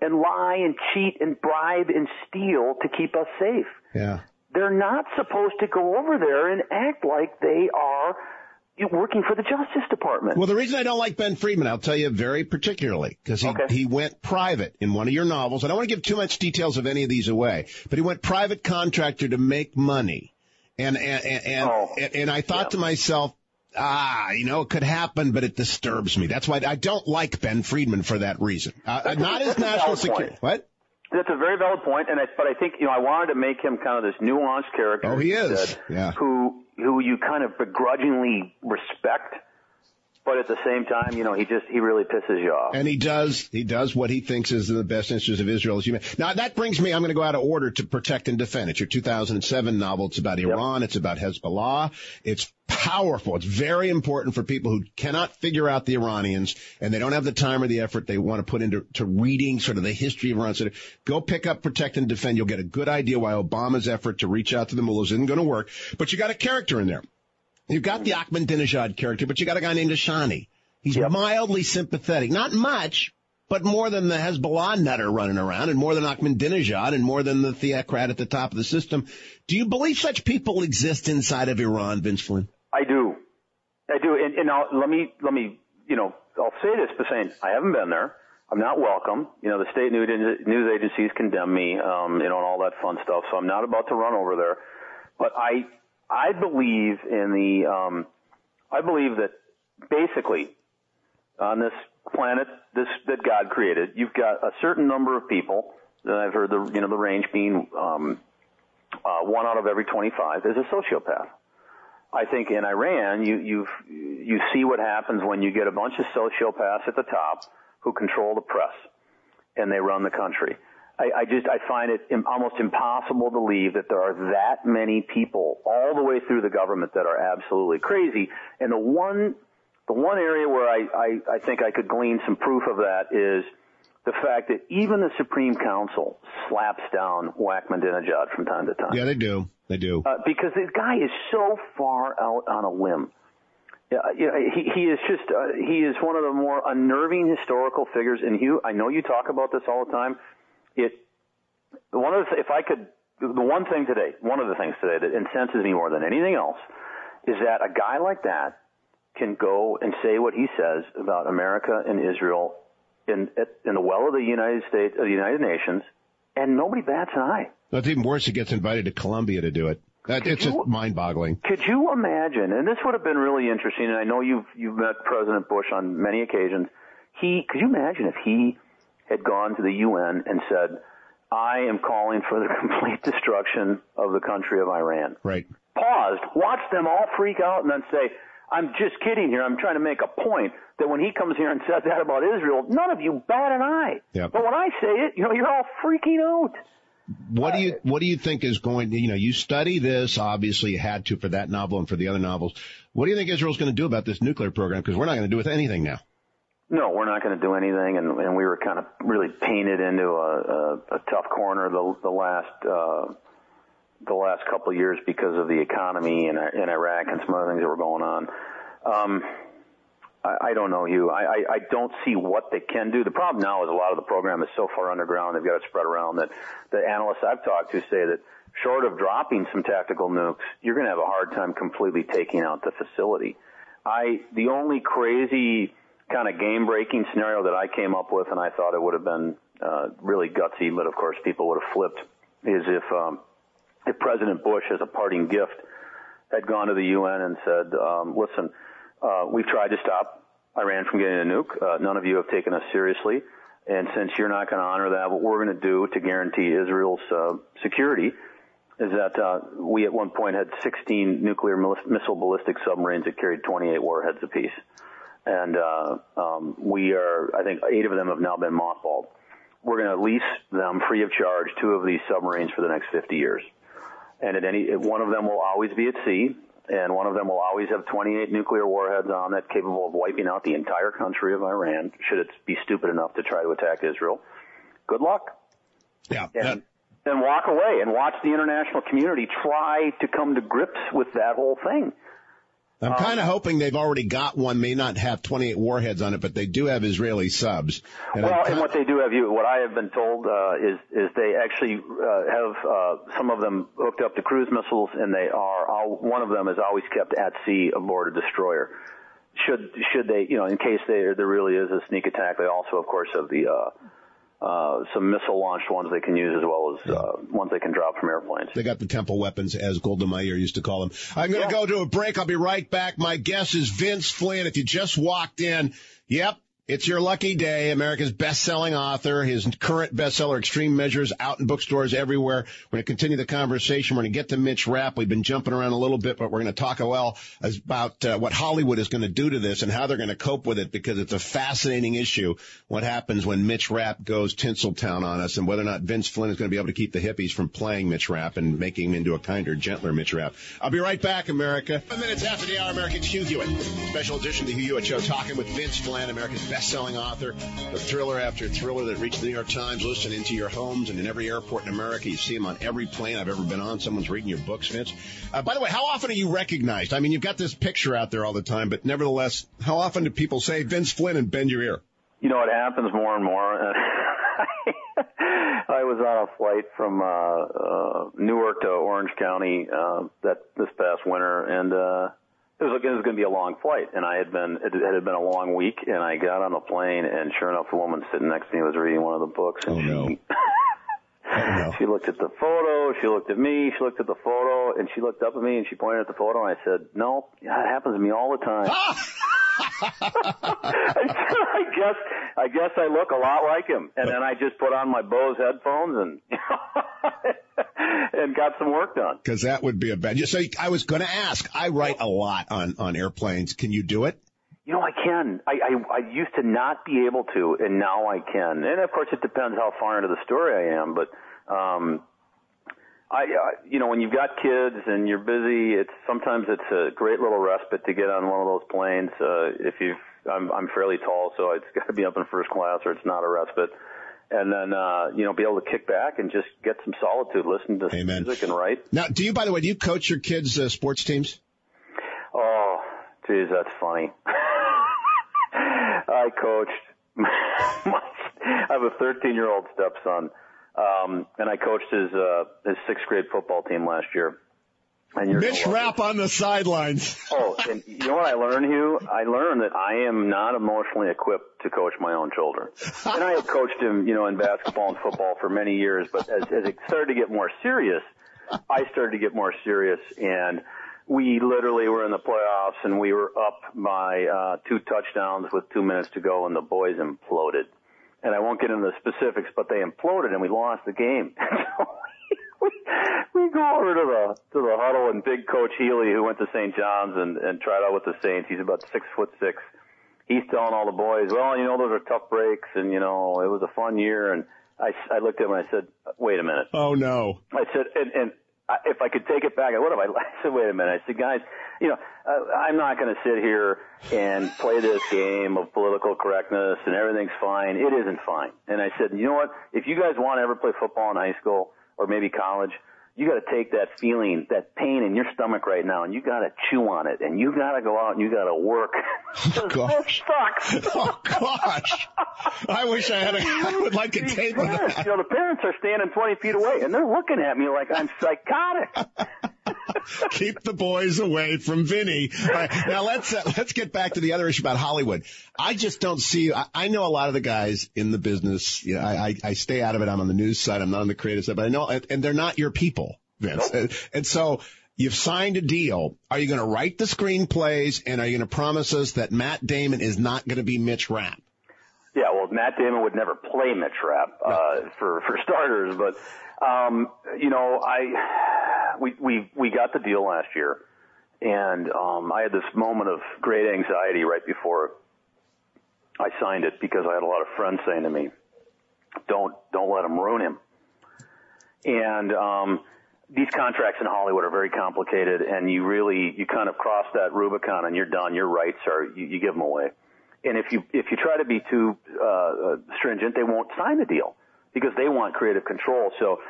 and lie and cheat and bribe and steal to keep us safe. Yeah. They're not supposed to go over there and act like they are working for the Justice Department. Well, the reason I don't like Ben Freidman, I'll tell you very particularly, because he, okay. he went private in one of your novels. I don't want to give too much details of any of these away, but he went private contractor to make money. And, and, and, oh, and, and I thought yeah. to myself, ah, you know, it could happen, but it disturbs me. That's why I don't like Ben Freidman for that reason. Uh, not as national security. What? That's a very valid point, and I, but I think you know I wanted to make him kind of this nuanced character. Oh, he is. Said, yeah. Who who you kind of begrudgingly respect, but at the same time, you know, he just he really pisses you off. And he does he does what he thinks is in the best interest of Israel as human. Now that brings me. I'm going to go out of order to protect and defend. It's your 2007 novel. It's about Iran. Yep. It's about Hezbollah. It's powerful. It's very important for people who cannot figure out the Iranians and they don't have the time or the effort they want to put into to reading sort of the history of Iran. So go pick up Protect and Defend. You'll get a good idea why Obama's effort to reach out to the mullahs isn't going to work. But you got a character in there. You've got the Ahmadinejad character, but you got a guy named Ashani. He's yep. mildly sympathetic. Not much, but more than the Hezbollah nutter running around and more than Ahmadinejad and more than the theocrat at the top of the system. Do you believe such people exist inside of Iran, Vince Flynn? I do. I do. And, and now let me, let me, you know, I'll say this by saying I haven't been there. I'm not welcome. You know, the state news agencies condemn me, um, you know, and all that fun stuff. So I'm not about to run over there. But I, I believe in the, um, I believe that basically on this planet, this that God created, you've got a certain number of people. That I've heard the, you know, the range being um, uh, one out of every 25 is a sociopath. I think in Iran, you you've you see what happens when you get a bunch of sociopaths at the top who control the press and they run the country. I, I just I find it almost impossible to believe that there are that many people all the way through the government that are absolutely crazy. And the one the one area where I, I, I think I could glean some proof of that is the fact that even the Supreme Council slaps down Ahmadinejad from time to time. Yeah, they do. They do. Uh, because this guy is so far out on a limb. Yeah, you know, he, he is just, uh, he is one of the more unnerving historical figures. And Hugh, I know you talk about this all the time. It, one of the, if I could, the one thing today, one of the things today that incenses me more than anything else is that a guy like that can go and say what he says about America and Israel in, in the well of the United States, of the United Nations, and nobody bats an eye. That's even worse. He gets invited to Columbia to do it. That, it's you, just mind-boggling. Could you imagine? And this would have been really interesting. And I know you've you've met President Bush on many occasions. He could you imagine if he had gone to the UN and said, "I am calling for the <laughs> complete destruction of the country of Iran." Right. Paused, watched them all freak out, and then say, I'm just kidding here. I'm trying to make a point that when he comes here and says that about Israel, none of you bat an eye. Yep. But when I say it, you know, you're all freaking out. What do you uh, what do you think is going to you know you study this obviously you had to for that novel and for the other novels. What do you think Israel's going to do about this nuclear program? Because we're not going to do with anything now. No, we're not going to do anything, and, and we were kind of really painted into a, a, a tough corner the the last. Uh, the last couple of years because of the economy in, in Iraq and some other things that were going on. Um, I, I don't know you. I, I, I don't see what they can do. The problem now is a lot of the program is so far underground. They've got it spread around that the analysts I've talked to say that short of dropping some tactical nukes, you're going to have a hard time completely taking out the facility. I the only crazy kind of game breaking scenario that I came up with, and I thought it would have been uh, really gutsy, but of course people would have flipped, is if um, if President Bush, as a parting gift, had gone to the UN and said, um, "Listen, uh, we've tried to stop Iran from getting a nuke. Uh, none of you have taken us seriously. And since you're not going to honor that, what we're going to do to guarantee Israel's uh, security is that uh, we at one point had 16 nuclear missile ballistic submarines that carried 28 warheads apiece. And uh, um, we are, I think, eight of them have now been mothballed. We're going to lease them free of charge, two of these submarines for the next 50 years. And at any, one of them will always be at sea, and one of them will always have 28 nuclear warheads on it, capable of wiping out the entire country of Iran, should it be stupid enough to try to attack Israel. Good luck. Yeah. And, and walk away and watch the international community try to come to grips with that whole thing. I'm kind of um, hoping they've already got one. May not have 28 warheads on it, but they do have Israeli subs. And well, and what they do have, you, what I have been told uh, is is they actually uh, have uh, some of them hooked up to cruise missiles, and they are all, one of them is always kept at sea aboard a destroyer. Should should they, you know, in case there there really is a sneak attack, they also, of course, have the uh, uh, some missile launched ones they can use as well as uh, ones they can drop from airplanes. They got the temple weapons, as Golda Meir used to call them. I'm going to yeah. go to a break. I'll be right back. My guest is Vince Flynn. If you just walked in, yep, it's your lucky day. America's best-selling author. His current bestseller, Extreme Measures, out in bookstores everywhere. We're going to continue the conversation. We're going to get to Mitch Rapp. We've been jumping around a little bit, but we're going to talk a well about uh, what Hollywood is going to do to this and how they're going to cope with it because it's a fascinating issue. What happens when Mitch Rapp goes Tinseltown on us and whether or not Vince Flynn is going to be able to keep the hippies from playing Mitch Rapp and making him into a kinder, gentler Mitch Rapp. I'll be right back, America. Five minutes after the hour, Americans Hugh Hewitt. Special edition the Hugh Hewitt Show talking with Vince Flynn, America's best best-selling author, the thriller after thriller that reached the New York Times, listed into your homes and in every airport in America. You see them on every plane I've ever been on. Someone's reading your books, Vince. Uh, by the way, how often are you recognized? I mean, you've got this picture out there all the time, but nevertheless, how often do people say Vince Flynn and bend your ear? You know, it happens more and more. <laughs> I was on a flight from uh, uh, Newark to Orange County uh, that this past winter, and uh, it was, it was going to be a long flight, and I had been it had been a long week, and I got on the plane, and sure enough, the woman sitting next to me was reading one of the books, and oh, no. she. oh, no. <laughs> She looked at the photo, she looked at me, she looked at the photo, and she looked up at me and she pointed at the photo and I said, no, that happens to me all the time. <laughs> <laughs> I guess I guess I look a lot like him, and then I just put on my Bose headphones and and got some work done. Because that would be a bad. So I was going to ask. I write a lot on on airplanes. Can you do it? You know, I can. I, I I used to not be able to, and now I can. And of course, it depends how far into the story I am. But um, I, uh, you know, when you've got kids and you're busy, it's sometimes it's a great little respite to get on one of those planes. Uh, if you've, I'm, I'm fairly tall, so it's <laughs> got to be up in first class, or it's not a respite. And then, uh, you know, be able to kick back and just get some solitude, listen to Amen. music and write. Now, do you, by the way, do you coach your kids' uh, sports teams? Oh, geez, that's funny. <laughs> I coached. My, <laughs> I have a 13 year old stepson um, and I coached his uh, his sixth grade football team last year. And you're Mitch Rapp on the sidelines. <laughs> oh, and you know what I learned, Hugh? I learned that I am not emotionally equipped to coach my own children. <laughs> and I had coached him, you know, in basketball and football for many years, but as, as it started to get more serious, I started to get more serious and we literally were in the playoffs and we were up by uh, two touchdowns with two minutes to go and the boys imploded and I won't get into the specifics, but they imploded and we lost the game. <laughs> we, we go over to the to the huddle and big Coach Healy, who went to St. John's and and tried out with the Saints. He's about six foot six. He's telling all the boys, well, you know, those are tough breaks, and you know, it was a fun year. And I I looked at him and I said, wait a minute. Oh no. I said, and and if I could take it back, I would <laughs> have. I said, wait a minute. I said, guys, you know, uh, I'm not going to sit here and play this game of political correctness and everything's fine. It isn't fine. And I said, you know what? If you guys want to ever play football in high school or maybe college, you got to take that feeling, that pain in your stomach right now, and you got to chew on it, and you got to go out and you got to work. <laughs> Oh, gosh. sucks. <laughs> oh gosh! I wish I had. A, I would like a tape of that. You know, the parents are standing 20 feet away, and they're looking at me like I'm psychotic. <laughs> <laughs> Keep the boys away from Vinny. Right, now let's uh, let's get back to the other issue about Hollywood. I just don't see. I, I know a lot of the guys in the business. You know, I, I, I stay out of it. I'm on the news side. I'm not on the creative side. But I know, and they're not your people, Vince. And, and so You've signed a deal. Are you going to write the screenplays and are you going to promise us that Matt Damon is not going to be Mitch Rapp? Yeah, well, Matt Damon would never play Mitch Rapp uh, for for starters, but um, you know, I we we we got the deal last year, and um, I had this moment of great anxiety right before I signed it because I had a lot of friends saying to me, "Don't don't let him ruin him." And um, these contracts in Hollywood are very complicated, and you really you kind of cross that Rubicon, and you're done. Your rights are you, you give them away. And if you if you try to be too uh, stringent, they won't sign the deal because they want creative control. So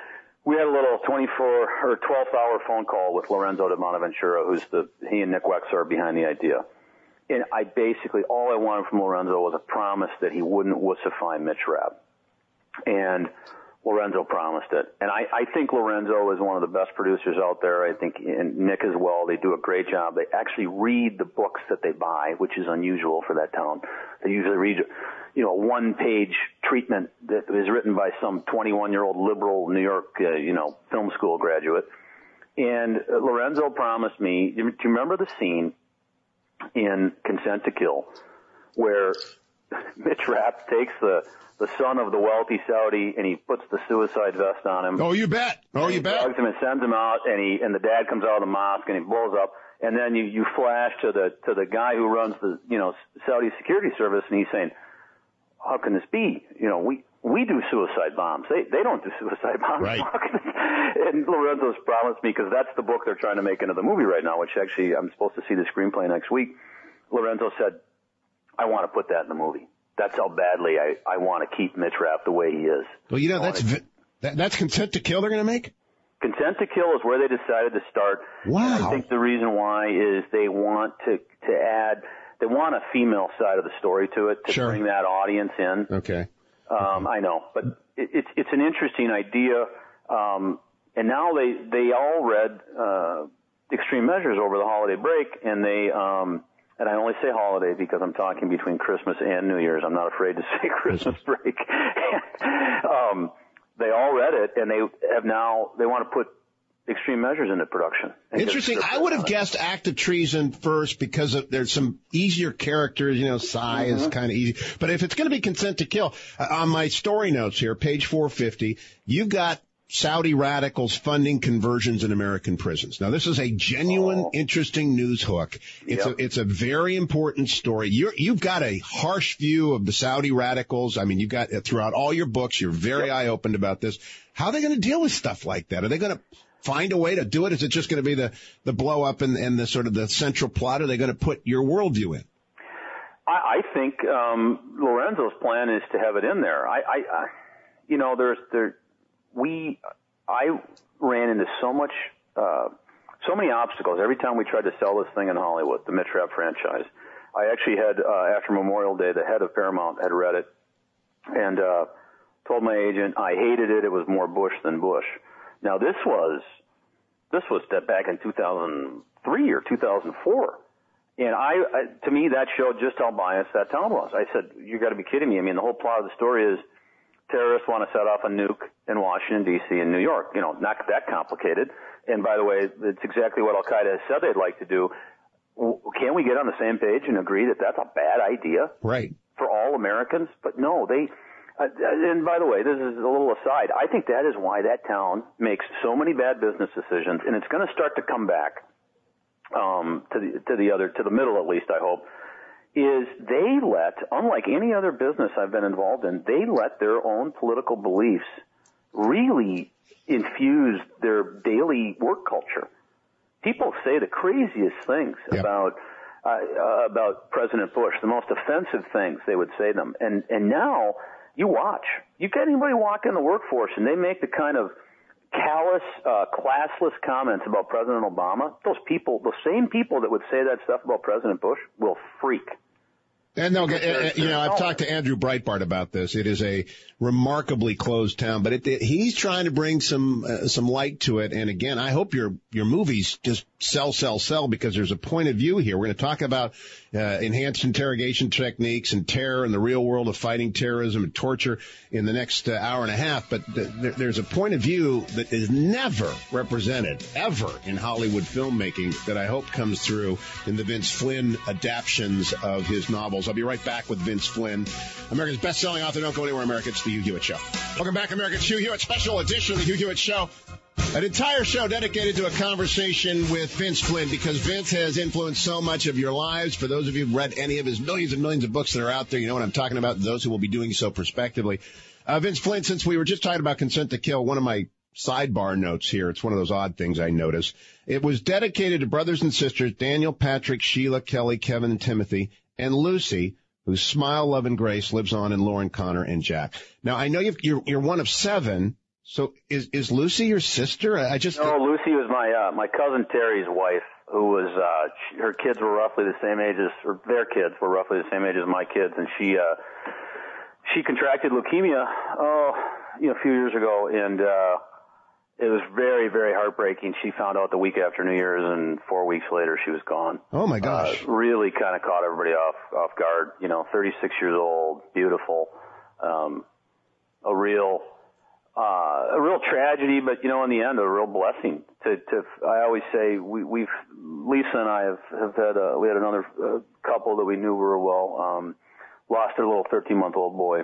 we had a little 24 or 12 hour phone call with Lorenzo di Bonaventura, who's the he and Nick Wechsler are behind the idea. And I basically all I wanted from Lorenzo was a promise that he wouldn't wussify Mitch Rapp. And Lorenzo promised it. And I, I think Lorenzo is one of the best producers out there. I think and Nick as well. They do a great job. They actually read the books that they buy, which is unusual for that town. They usually read, you know, a one page treatment that is written by some 21 year old liberal New York, uh, you know, film school graduate. And Lorenzo promised me, do you remember the scene in Consent to Kill where <laughs> Mitch Rapp takes the the son of the wealthy Saudi, and he puts the suicide vest on him. Oh, you bet. Oh, you bet. Drugs him and sends him out, and he and the dad comes out of the mosque and he blows up. And then you you flash to the to the guy who runs the you know Saudi security service, and he's saying, "How can this be? You know, we we do suicide bombs. They they don't do <laughs> suicide bombs. Right. <laughs> and Lorenzo's promised me because that's the book they're trying to make into the movie right now, which actually I'm supposed to see the screenplay next week. Lorenzo said, "I want to put that in the movie." that's how badly I, I want to keep Mitch Rapp the way he is. Well, you know, that's, that, that's consent to kill they're going to make? Consent to Kill is where they decided to start. Wow. And I think the reason why is they want to, to add, they want a female side of the story to it to Sure. bring that audience in. Okay. Um, I know, but it, it's it's an interesting idea. Um, and now they they all read uh, Extreme Measures over the holiday break, and they um, and I only say holiday because I'm talking between Christmas and New Year's. I'm not afraid to <laughs> say Christmas break. <laughs> um, they all read it, and they have now they want to put Extreme Measures into production. Interesting. I would have guessed Act of Treason first because of, there's some easier characters. You know, Psy is Mm-hmm. kind of easy. But if it's going to be Consent to Kill, uh, on my story notes here, page 450, you got Saudi radicals funding conversions in American prisons. Now, this is a genuine, Oh. interesting news hook. It's Yep. a it's a very important story. You're, you've got a harsh view of the Saudi radicals. I mean, you've got throughout all your books. You're very eye opened about this. How are they going to deal with stuff like that? Are they going to find a way to do it? Is it just going to be the the blow up and, and the sort of the central plot? Are they going to put your worldview in? I, I think um, Lorenzo's plan is to have it in there. I, I, I you know, there's there, we, I ran into so much, uh, so many obstacles every time we tried to sell this thing in Hollywood, the Mitch Rapp franchise. I actually had uh, after Memorial Day, the head of Paramount had read it and uh, told my agent I hated it. It was more Bush than Bush. Now this was this was back in 2003 or 2004. And I, I, to me, that showed just how biased that town was. I said, "You got to be kidding me!" I mean, the whole plot of the story is terrorists want to set off a nuke in Washington D.C. and New York. You know, not that complicated. And by the way, it's exactly what Al Qaeda has said they'd like to do. Can't we get on the same page and agree that that's a bad idea Right. for all Americans? But no, they. Uh, and by the way, this is a little aside. I think that is why that town makes so many bad business decisions, and it's going to start to come back um, to the to the other to the middle at least. I hope is they let, unlike any other business I've been involved in, they let their own political beliefs really infuse their daily work culture. People say the craziest things Yeah. about uh, about President Bush, the most offensive things they would say to them, and and now you watch, you get anybody walk in the workforce and they make the kind of callous, uh, classless comments about President Obama. Those people, the same people that would say that stuff about President Bush, will freak. And no, uh, uh, you know, I've talked to Andrew Breitbart about this. It is a remarkably closed town, but it, it, he's trying to bring some uh, some light to it. And again, I hope your your movies just sell, sell, sell because there's a point of view here. We're going to talk about uh, enhanced interrogation techniques and terror in the real world of fighting terrorism and torture in the next uh, hour and a half. But th- there, there's a point of view that is never represented ever in Hollywood filmmaking that I hope comes through in the Vince Flynn adaptions of his novel I'll be right back with Vince Flynn, America's best-selling author. Don't go anywhere, America. It's the Hugh Hewitt Show. Welcome back, America. It's Hugh Hewitt, special edition of the Hugh Hewitt Show. An entire show dedicated to a conversation with Vince Flynn because Vince has influenced so much of your lives. For those of you who've read any of his millions and millions of books that are out there, you know what I'm talking about. Those who will be doing so prospectively. Uh, Vince Flynn, since we were just talking about consent to kill, one of my sidebar notes here. It's one of those odd things I notice. It was dedicated to brothers and sisters Daniel, Patrick, Sheila, Kelly, Kevin, and Timothy, and Lucy, whose smile, love, and grace lives on in Lauren, Connor, and Jack. Now I know you're you're one of seven. So is is Lucy your sister? I just no. Lucy was my uh, my cousin Terry's wife, who was uh, she, her kids were roughly the same age as or their kids were roughly the same age as my kids, and she uh, she contracted leukemia oh you know a few years ago, and uh, it was very, very heartbreaking. She found out the week after New Year's, and four weeks later, she was gone. Oh my gosh! Uh, really, kind of caught everybody off off guard. You know, 36 years old, beautiful, um, a real, uh, a real tragedy, but you know, in the end, a real blessing. To, to I always say, we, we've Lisa and I have have had a, we had another uh, couple that we knew very well. Um, lost their little 13 month old boy,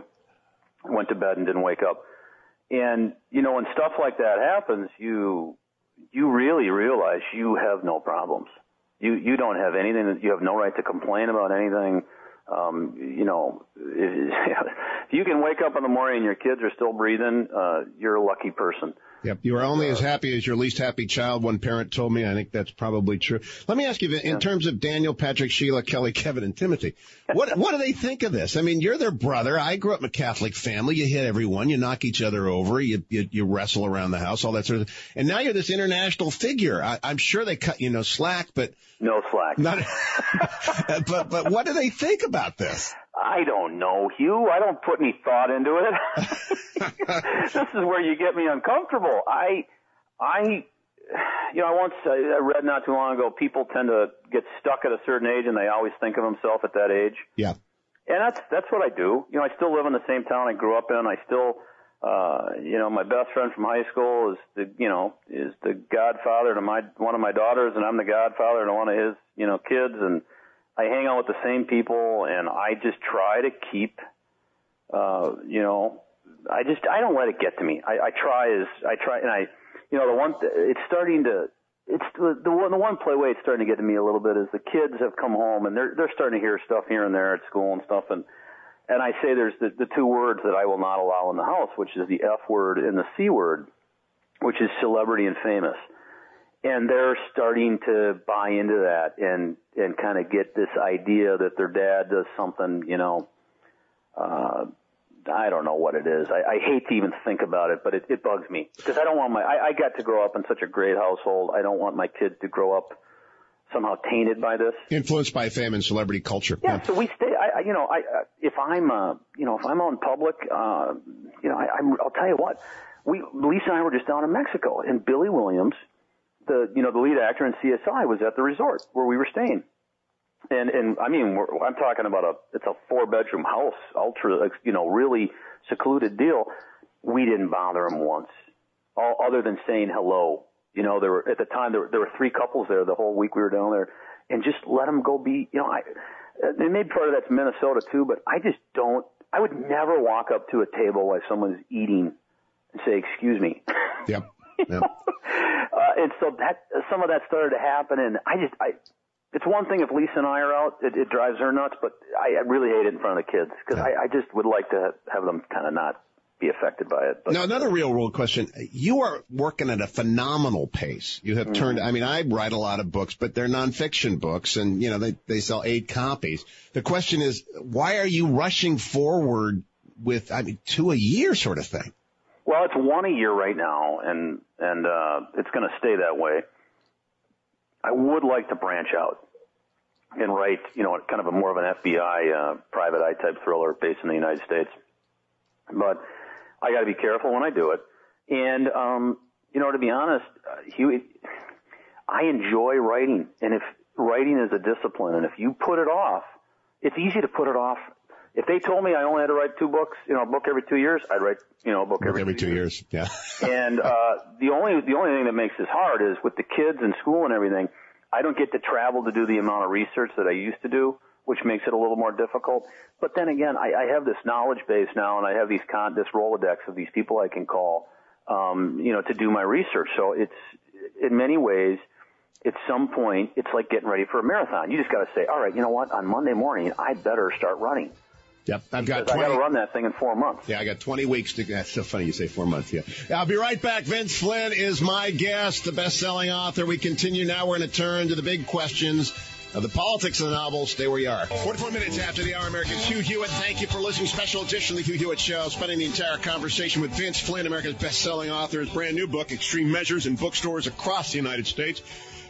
went to bed and didn't wake up and, you know, when stuff like that happens, you, you really realize you have no problems. You, you don't have anything that you have no right to complain about anything. Um, you know, <laughs> if, you can wake up in the morning and your kids are still breathing, uh, you're a lucky person. Yep. You are only as uh, happy as your least happy child. One parent told me. I think that's probably true. Let me ask you, in terms of Daniel, Patrick, Sheila, Kelly, Kevin, and Timothy, what what do they think of this? I mean, you're their brother. I grew up in a Catholic family. You hit everyone. You knock each other over. You you, you wrestle around the house. All that sort of. thing. And now you're this international figure. I, I'm sure they cut you no slack, but no slack. Not, <laughs> but but what do they think about this? I don't know, Hugh. I don't put any thought into it. <laughs> this is where you get me uncomfortable. I, I, you know, I once I read not too long ago. People tend to get stuck at a certain age, and they always think of themselves at that age. Yeah. And that's that's what I do. You know, I still live in the same town I grew up in. I still, uh, you know, my best friend from high school is the, you know, is the godfather to my one of my daughters, and I'm the godfather to one of his, you know, kids, and I hang out with the same people, and I just try to keep, uh, you know, I just I don't let it get to me. I, I try as I try, and I, you know, the one it's starting to. It's the, one the one play way it's starting to get to me a little bit is the kids have come home and they're they're starting to hear stuff here and there at school and stuff and and I say there's the, the two words that I will not allow in the house, which is the F word and the C word, which is celebrity and famous and they're starting to buy into that and and kind of get this idea that their dad does something, you know. Uh, I don't know what it is. I, I hate to even think about it, but it, it bugs me because I don't want my. I, I got to grow up in such a great household. I don't want my kids to grow up somehow tainted by this. Influenced by fame and celebrity culture. Yeah. So we stay. I, you know, I if I'm, uh, you know, if I'm on public, uh, you know, I, I'm, I'll tell you what. We Lisa and I were just down in Mexico, and Billy Williams the you know the lead actor in CSI was at the resort where we were staying, and and I mean I'm talking about a it's a four bedroom house, ultra you know really secluded deal. We didn't bother him once, all other than saying hello. You know there were at the time there were, there were three couples there the whole week we were down there, and just let them go be you know I. And maybe part of that's Minnesota too, but I just don't. I would never walk up to a table while someone's eating and say, "Excuse me." Yep. <laughs> Uh, and so that some of that started to happen, and I just I. It's one thing if Lisa and I are out, it, it drives her nuts, but I, I really hate it in front of the kids because yeah. I, I just would like to have them kind of not be affected by it. But. Now, another real world question. You are working at a phenomenal pace. You have mm-hmm. turned, I mean, I write a lot of books, but they're nonfiction books and, you know, they, they sell eight copies. The question is, why are you rushing forward with, I mean, two a year sort of thing? Well, it's one a year right now, and and uh, it's going to stay that way. I would like to branch out and write, you know, kind of a more of an FBI uh, private eye type thriller based in the United States. But I got to be careful when I do it. And um, you know, to be honest, uh, Hugh, I enjoy writing, and if writing is a discipline, and if you put it off, it's easy to put it off if they told me I only had to write two books, you know, a book every two years, I'd write, you know, a book, book every, every two, two years. years. Yeah. <laughs> and uh, the only the only thing that makes this hard is with the kids and school and everything. I don't get to travel to do the amount of research that I used to do. which makes it a little more difficult. But then again, I, I have this knowledge base now, and I have these con- this Rolodex of these people I can call, um, you know, to do my research. So it's in many ways, at some point, it's like getting ready for a marathon. You just got to say, all right, you know what? On Monday morning, I better start running. Yep, I've got. 20, I got to run that thing in four months. Yeah, I got 20 weeks to. That's so funny you say four months. Yeah, I'll be right back. Vince Flynn is my guest, the best-selling author. We continue now. We're going to turn to the big questions of the politics of the novel. Stay where you are. 44 minutes after the hour, America's Hugh Hewitt. Thank you for listening. Special edition of the Hugh Hewitt Show. Spending the entire conversation with Vince Flynn, America's best-selling author. His brand new book, Extreme Measures, in bookstores across the United States.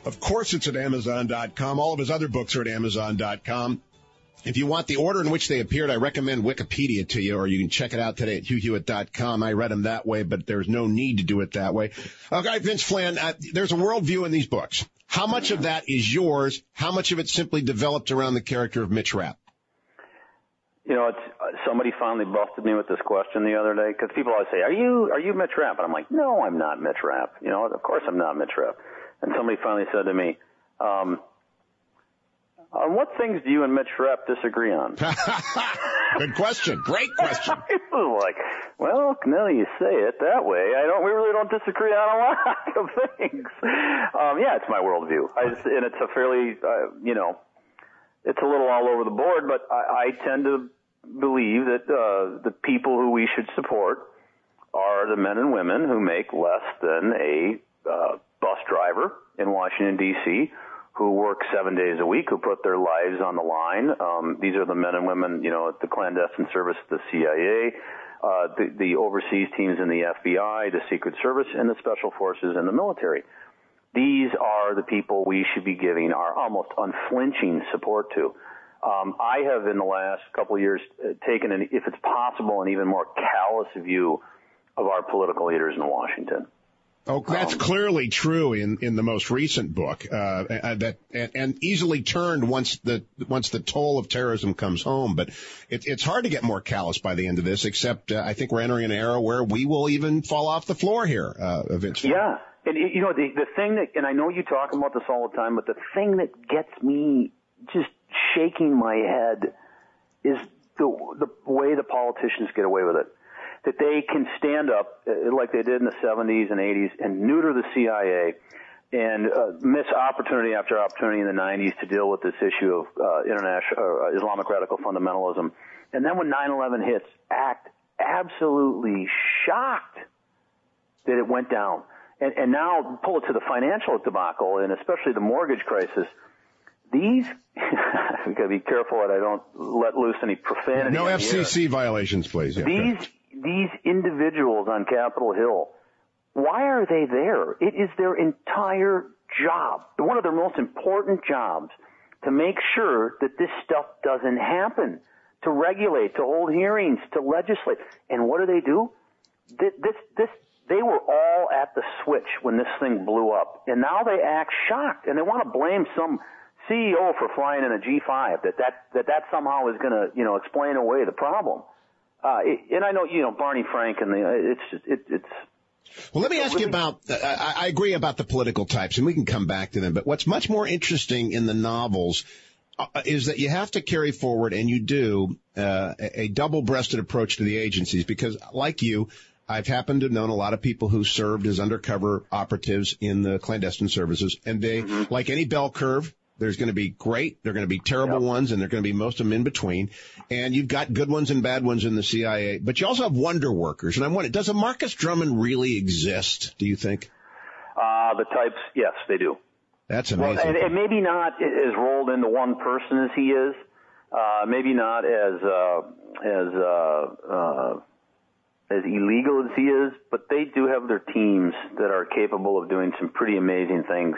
Of course, it's at Amazon.com. All of his other books are at Amazon.com. If you want the order in which they appeared, I recommend Wikipedia to you, or you can check it out today at hughhewitt.com. I read them that way, but there's no need to do it that way. Okay, Vince Flynn, uh, there's a worldview in these books. How much of that is yours? How much of it simply developed around the character of Mitch Rapp? You know, it's uh, somebody finally busted me with this question the other day because people always say, "Are you are you Mitch Rapp?" And I'm like, "No, I'm not Mitch Rapp." You know, of course I'm not Mitch Rapp. And somebody finally said to me, um, on what things do you and Mitch Rapp disagree on? <laughs> Good question. Great question. <laughs> I was like, well, now you say it that way, I don't. We really don't disagree on a lot of things. Um, yeah, it's my worldview, I just, and it's a fairly, uh, you know, it's a little all over the board. But I, I tend to believe that uh, the people who we should support are the men and women who make less than a uh, bus driver in Washington D.C who work seven days a week, who put their lives on the line. Um, these are the men and women, you know, at the clandestine service, the CIA, uh, the, the overseas teams in the FBI, the Secret Service, and the Special Forces and the military. These are the people we should be giving our almost unflinching support to. Um, I have, in the last couple of years, uh, taken, an, if it's possible, an even more callous view of our political leaders in Washington. Oh, that's um, clearly true in, in the most recent book. Uh, uh, that and, and, easily turned once the once the toll of terrorism comes home. But it, it's hard to get more callous by the end of this. Except uh, I think we're entering an era where we will even fall off the floor here uh, eventually. Yeah, and you know the the thing that, and I know you talk about this all the time, but the thing that gets me just shaking my head is the the way the politicians get away with it that they can stand up uh, like they did in the 70s and 80s and neuter the CIA and uh, miss opportunity after opportunity in the 90s to deal with this issue of uh, international uh, Islamic radical fundamentalism. And then when 9/11 hits, act absolutely shocked that it went down. And, and now pull it to the financial debacle and especially the mortgage crisis. These, we got to be careful that I don't let loose any profanity. No FCC violations, please. Yeah, these these individuals on Capitol Hill, why are they there? It is their entire job, one of their most important jobs, to make sure that this stuff doesn't happen, to regulate, to hold hearings, to legislate. And what do they do? This, this, this, they were all at the switch when this thing blew up, and now they act shocked, and they want to blame some CEO for flying in a G5 that that that, that somehow is going to you know explain away the problem. Uh, and I know, you know, Barney Frank and the, it's, it, it's, well, let me ask you about. I, I agree about the political types, and we can come back to them. But what's much more interesting in the novels uh, is that you have to carry forward, and you do, uh, a double-breasted approach to the agencies. Because, like you, I've happened to known a lot of people who served as undercover operatives in the clandestine services, and they, mm-hmm. like any bell curve, there's going to be great. There are going to be terrible yep. ones, and there are going to be most of them in between. And you've got good ones and bad ones in the CIA, but you also have wonder workers. And I'm wondering, does a Marcus Drummond really exist? Do you think? Uh, the types, yes, they do. That's amazing. Well, and, and maybe not as rolled into one person as he is. Uh, maybe not as uh, as uh, uh, as illegal as he is, but they do have their teams that are capable of doing some pretty amazing things.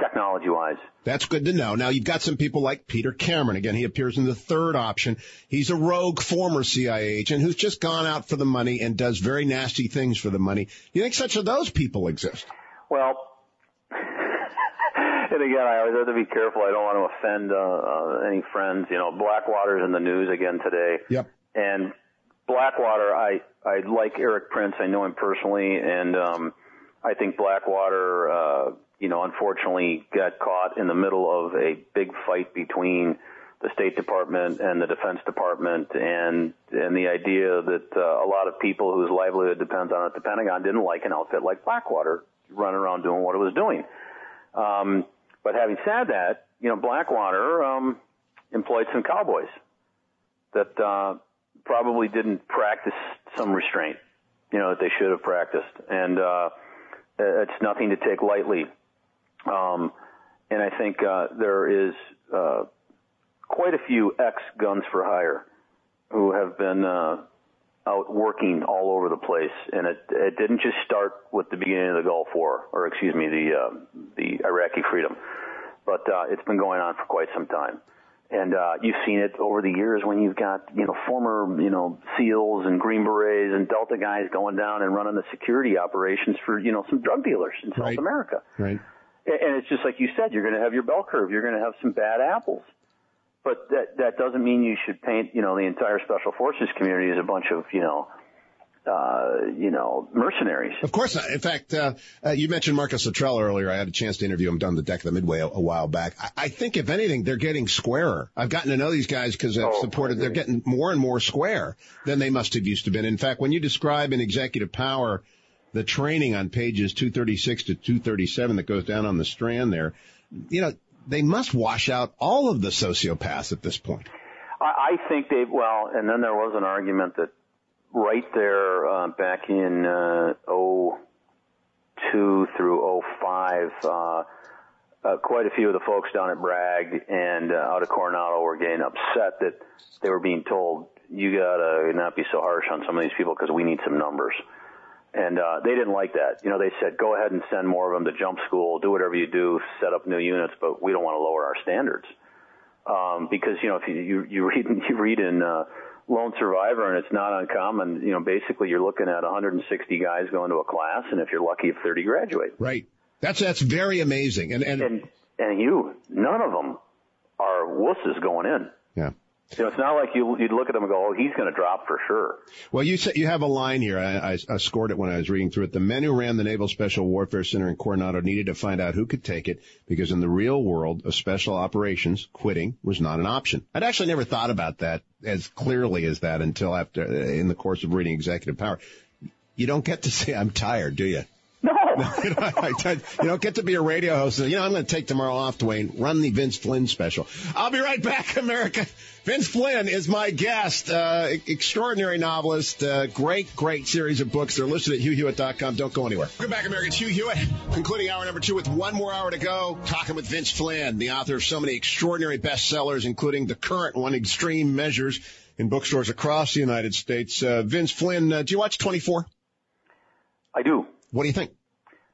Technology wise. That's good to know. Now you've got some people like Peter Cameron. Again, he appears in the third option. He's a rogue former CIA agent who's just gone out for the money and does very nasty things for the money. You think such of those people exist? Well, <laughs> and again, I always have to be careful. I don't want to offend uh, uh, any friends. You know, Blackwater's in the news again today. Yep. And Blackwater, I I like Erik Prince. I know him personally, and um, I think Blackwater uh, you know, unfortunately got caught in the middle of a big fight between the State Department and the Defense Department, and and the idea that uh, a lot of people whose livelihood depends on it, the Pentagon, didn't like an outfit like Blackwater running around doing what it was doing. Um, but having said that, you know, Blackwater um, employed some cowboys that uh, probably didn't practice some restraint, you know, that they should have practiced, and uh, it's nothing to take lightly. Um, and I think uh, there is uh, quite a few ex guns for hire who have been uh, out working all over the place, and it it didn't just start with the beginning of the Gulf War, or excuse me, the uh, the Iraqi freedom, but uh, it's been going on for quite some time. And uh, you've seen it over the years when you've got you know former you know SEALs and Green Berets and Delta guys going down and running the security operations for you know some drug dealers in South Right. America. Right. And it's just like you said, you're going to have your bell curve. You're going to have some bad apples. But that that doesn't mean you should paint, you know, the entire special forces community as a bunch of, you know, uh, you know, mercenaries. Of course not. In fact, uh, uh, you mentioned Marcus Luttrell earlier. I had a chance to interview him down the deck of the Midway a, a while back. I, I think, if anything, they're getting squarer. I've gotten to know these guys because I've Oh, supported. They're getting more and more square than they must have used to been. In fact, when you describe an executive power the training on pages 236 to 237 that goes down on the strand there, you know, they must wash out all of the sociopaths at this point. I, I think they well, and then there was an argument that right there uh, back in uh, 02 through 05, uh, uh, quite a few of the folks down at Bragg and uh, out of Coronado were getting upset that they were being told you gotta not be so harsh on some of these people because we need some numbers. And uh, they didn't like that. You know, they said, go ahead and send more of them to jump school, do whatever you do, set up new units, but we don't want to lower our standards um, because you know if you you, you read <laughs> you read in uh, Lone Survivor and it's not uncommon. You know, basically you're looking at 160 guys going to a class, and if you're lucky, if 30 graduate. Right. That's that's very amazing. And and, And and you, none of them are wusses going in. yeah. You know, it's not like you you'd look at him and go, oh, he's going to drop for sure. Well, you say, you have a line here. I, I, I scored it when I was reading through it. The men who ran the Naval Special Warfare Center in Coronado needed to find out who could take it because in the real world of special operations, quitting was not an option. I'd actually never thought about that as clearly as that until after, in the course of reading Executive Power. You don't get to say I'm tired, do you? <laughs> No, you, know, I- you don't get to be a radio host. You know, I'm going to take tomorrow off, Dwayne. Run the Vince Flynn special. I'll be right back, <laughs> America. Vince Flynn is my guest. Uh, extraordinary novelist. Uh, great, great series of books. They're listed at hughhewitt.com. Don't go anywhere. Welcome back, America. It's Hugh Hewitt, concluding hour number two with one more hour to go. Talking with Vince Flynn, the author of so many extraordinary bestsellers, including the current one, Extreme Measures, in bookstores across the United States. Uh, Vince Flynn, uh, do you watch 24? I do. What do you think?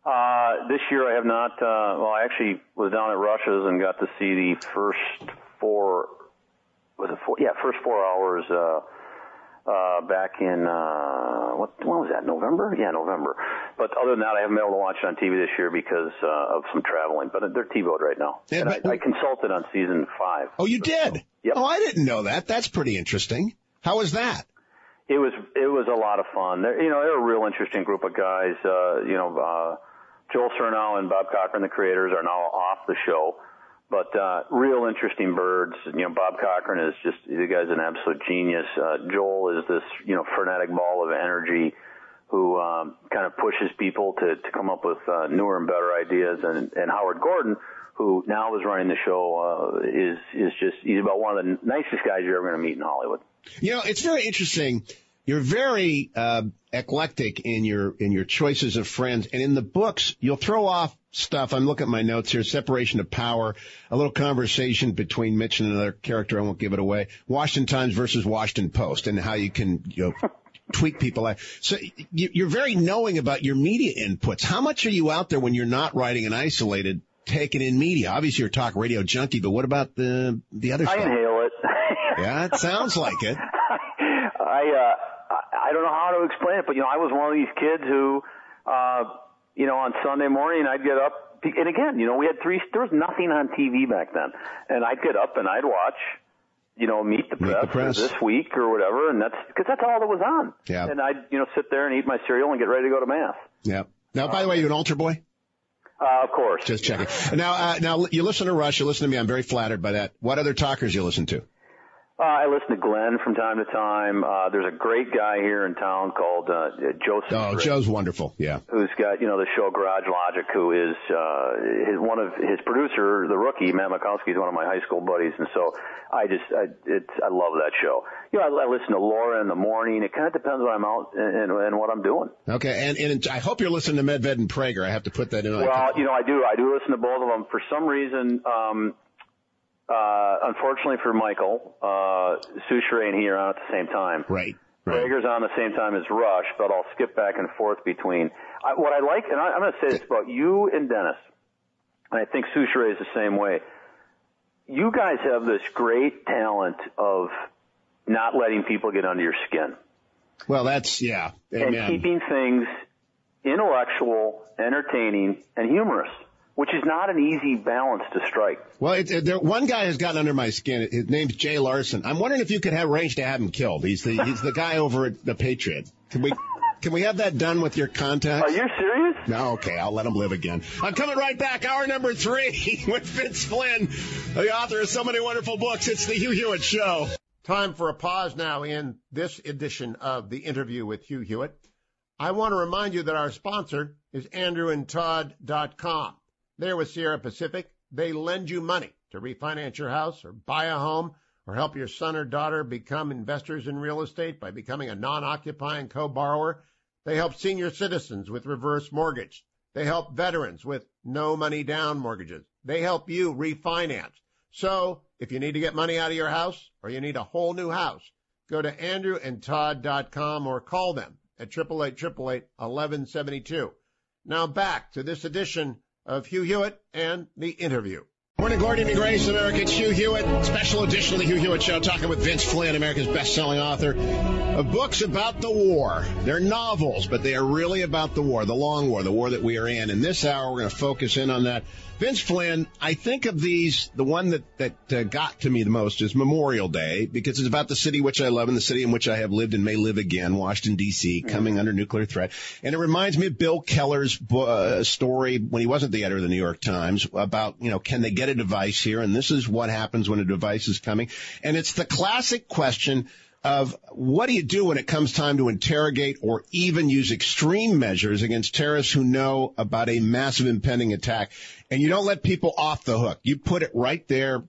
Uh, this year I have not. Uh, well, I actually was down at Russia's and got to see the first four. Was it four? Yeah, first four hours. Uh, uh, back in uh, what? When was that? November? Yeah, November. But other than that, I haven't been able to watch it on TV this year because uh, of some traveling. But they're TiVoed right now. Yeah, and but- I, I consulted on season five. Oh, you did? Yep. Oh, I didn't know that. That's pretty interesting. How was that? It was it was a lot of fun. They're, you know, they're a real interesting group of guys. Uh, you know, uh, Joel Surnow and Bob Cochran, the creators, are now off the show, but uh, real interesting birds. You know, Bob Cochran is just the guy's an absolute genius. Uh, Joel is this you know frenetic ball of energy who um, kind of pushes people to to come up with uh, newer and better ideas. And and Howard Gordon, who now is running the show, uh, is is just he's about one of the nicest guys you're ever going to meet in Hollywood. You know, it's very interesting. You're very uh, eclectic in your in your choices of friends, and in the books, you'll throw off stuff. I'm looking at my notes here: separation of power, a little conversation between Mitch and another character. I won't give it away. Washington Times versus Washington Post, and how you can you know <laughs> tweak people. So you- you're very knowing about your media inputs. How much are you out there when you're not writing an isolated? Taking in media. Obviously, you're a talk radio junkie, but what about the the other stuff? I stuff? inhale it. Yeah, it sounds like it. <laughs> I uh I don't know how to explain it, but you know, I was one of these kids who uh you know, on Sunday morning I'd get up and again, you know, we had three there was nothing on TV back then. And I'd get up and I'd watch you know, meet the Meet press, the Press. this week or whatever, and that's because that's all that was on. Yeah. And I'd, you know, sit there and eat my cereal and get ready to go to mass. Yeah. Now, by the way, you an altar boy? Uh, of course. Just checking. Now, uh, now you listen to Rush. You listen to me. I'm very flattered by that. What other talkers you listen to? Uh, I listen to Glenn from time to time. Uh, there's a great guy here in town called uh, Joseph. Oh, Frick, Joe's wonderful. Yeah. Who's got you know the show Garage Logic? Who is uh, his one of his producer, the rookie Matt Makowski, is one of my high school buddies, and so I just I it's I love that show. You know, I, I listen to Laura in the morning. It kind of depends when I'm out and, and, and what I'm doing. Okay, and and I hope you're listening to Medved and Prager. I have to put that in. Well, you know, I do. I do listen to both of them. For some reason, um, uh, unfortunately for Michael, uh, Soucheray and he are on at the same time. Right. Right. Prager's on the same time as Rush, but I'll skip back and forth between. I, what I like, and I, I'm going to say this about you and Dennis, and I think Soucheray is the same way. You guys have this great talent of not letting people get under your skin. Well, that's yeah, and keeping things intellectual, entertaining, and humorous, which is not an easy balance to strike. Well, it, it, there, one guy has gotten under my skin. His name's Jay Larson. I'm wondering if you could have arrange to have him killed. He's the he's the guy over at the Patriot. Can we can we have that done with your contact? Are you serious? No, okay, I'll let him live again. I'm coming right back. Hour number three <laughs> with Vince Flynn, the author of so many wonderful books. It's the Hugh Hewitt Show. Time for a pause now in this edition of the interview with Hugh Hewitt. I want to remind you that our sponsor is AndrewandTodd.com. They're with Sierra Pacific. They lend you money to refinance your house or buy a home or help your son or daughter become investors in real estate by becoming a non-occupying co-borrower. They help senior citizens with reverse mortgage. They help veterans with no money down mortgages. They help you refinance. So if you need to get money out of your house or you need a whole new house, go to andrewandtodd.com or call them at 888 1172. Now back to this edition of Hugh Hewitt and the interview. Morning, Gordon and Grace, America. It's Hugh Hewitt, special edition of the Hugh Hewitt Show, talking with Vince Flynn, America's best-selling author of books about the war. They're novels, but they are really about the war, the long war, the war that we are in. In this hour, we're going to focus in on that. Vince Flynn, I think of these, the one that, that uh, got to me the most is Memorial Day, because it's about the city which I love and the city in which I have lived and may live again, Washington, D.C., coming under nuclear threat. And it reminds me of Bill Keller's uh, story when he wasn't the editor of the New York Times about, you know, can they get a device here? And this is what happens when a device is coming. And it's the classic question of what do you do when it comes time to interrogate or even use extreme measures against terrorists who know about a massive impending attack and you don't let people off the hook. You put it right there.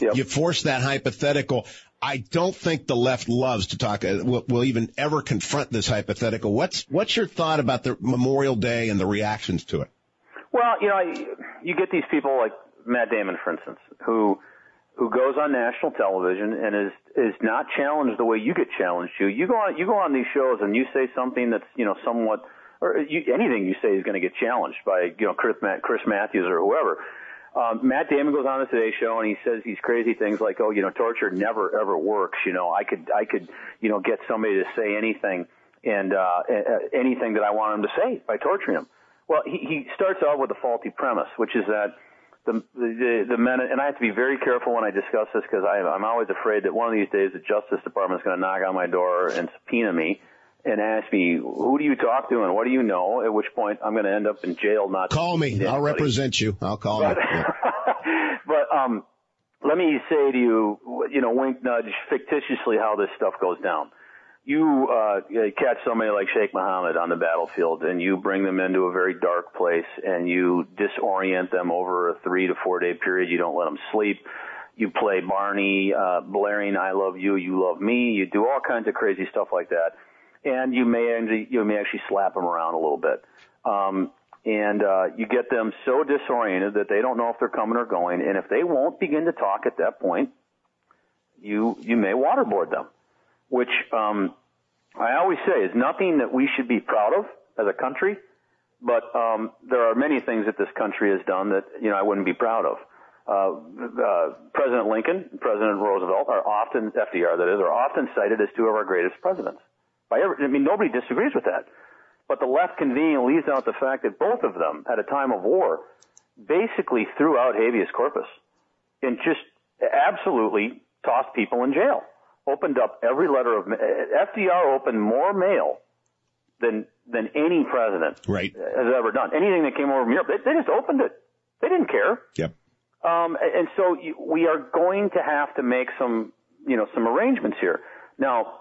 Yep. You force that hypothetical. I don't think the left loves to talk, uh, will, will even ever confront this hypothetical. What's, what's your thought about the Memorial Day and the reactions to it? Well, you know, you get these people like Matt Damon, for instance, who who goes on national television and is is not challenged the way you get challenged. You you go on you go on these shows and you say something that's you know somewhat or you, anything you say is going to get challenged by you know Chris, Chris Matthews or whoever. Um, Matt Damon goes on the Today Show and he says these crazy things like, "Oh, you know, torture never ever works." You know, I could I could you know get somebody to say anything and uh, anything that I want him to say by torturing him. Well, he, he starts out with a faulty premise, which is that the, the the men and I have to be very careful when I discuss this because I'm always afraid that one of these days the Justice Department is going to knock on my door and subpoena me and ask me who do you talk to and what do you know. At which point I'm going to end up in jail. Not call me. Anybody. I'll represent you. I'll call but, you. Yeah. <laughs> but um, let me say to you, you know, wink nudge fictitiously how this stuff goes down you uh, catch somebody like Sheikh Mohammed on the battlefield and you bring them into a very dark place and you disorient them over a three to four day period. You don't let them sleep. You play Barney, uh, blaring "I love you, you love me." You do all kinds of crazy stuff like that, and you may actually, you may actually slap them around a little bit. Um, and uh, you get them so disoriented that they don't know if they're coming or going, and if they won't begin to talk at that point, you you may waterboard them which um, I always say is nothing that we should be proud of as a country, but um, there are many things that this country has done that you know I wouldn't be proud of. Uh, uh, President Lincoln, President Roosevelt are often FDR that is are often cited as two of our greatest presidents. By every, I mean nobody disagrees with that, but the left conveniently leaves out the fact that both of them at a time of war basically threw out habeas corpus and just absolutely tossed people in jail opened up every letter of FDR opened more mail than than any president right. has ever done. Anything that came over from Europe, they, they just opened it. They didn't care. Yep. Um, and so we are going to have to make some, you know, some arrangements here. Now,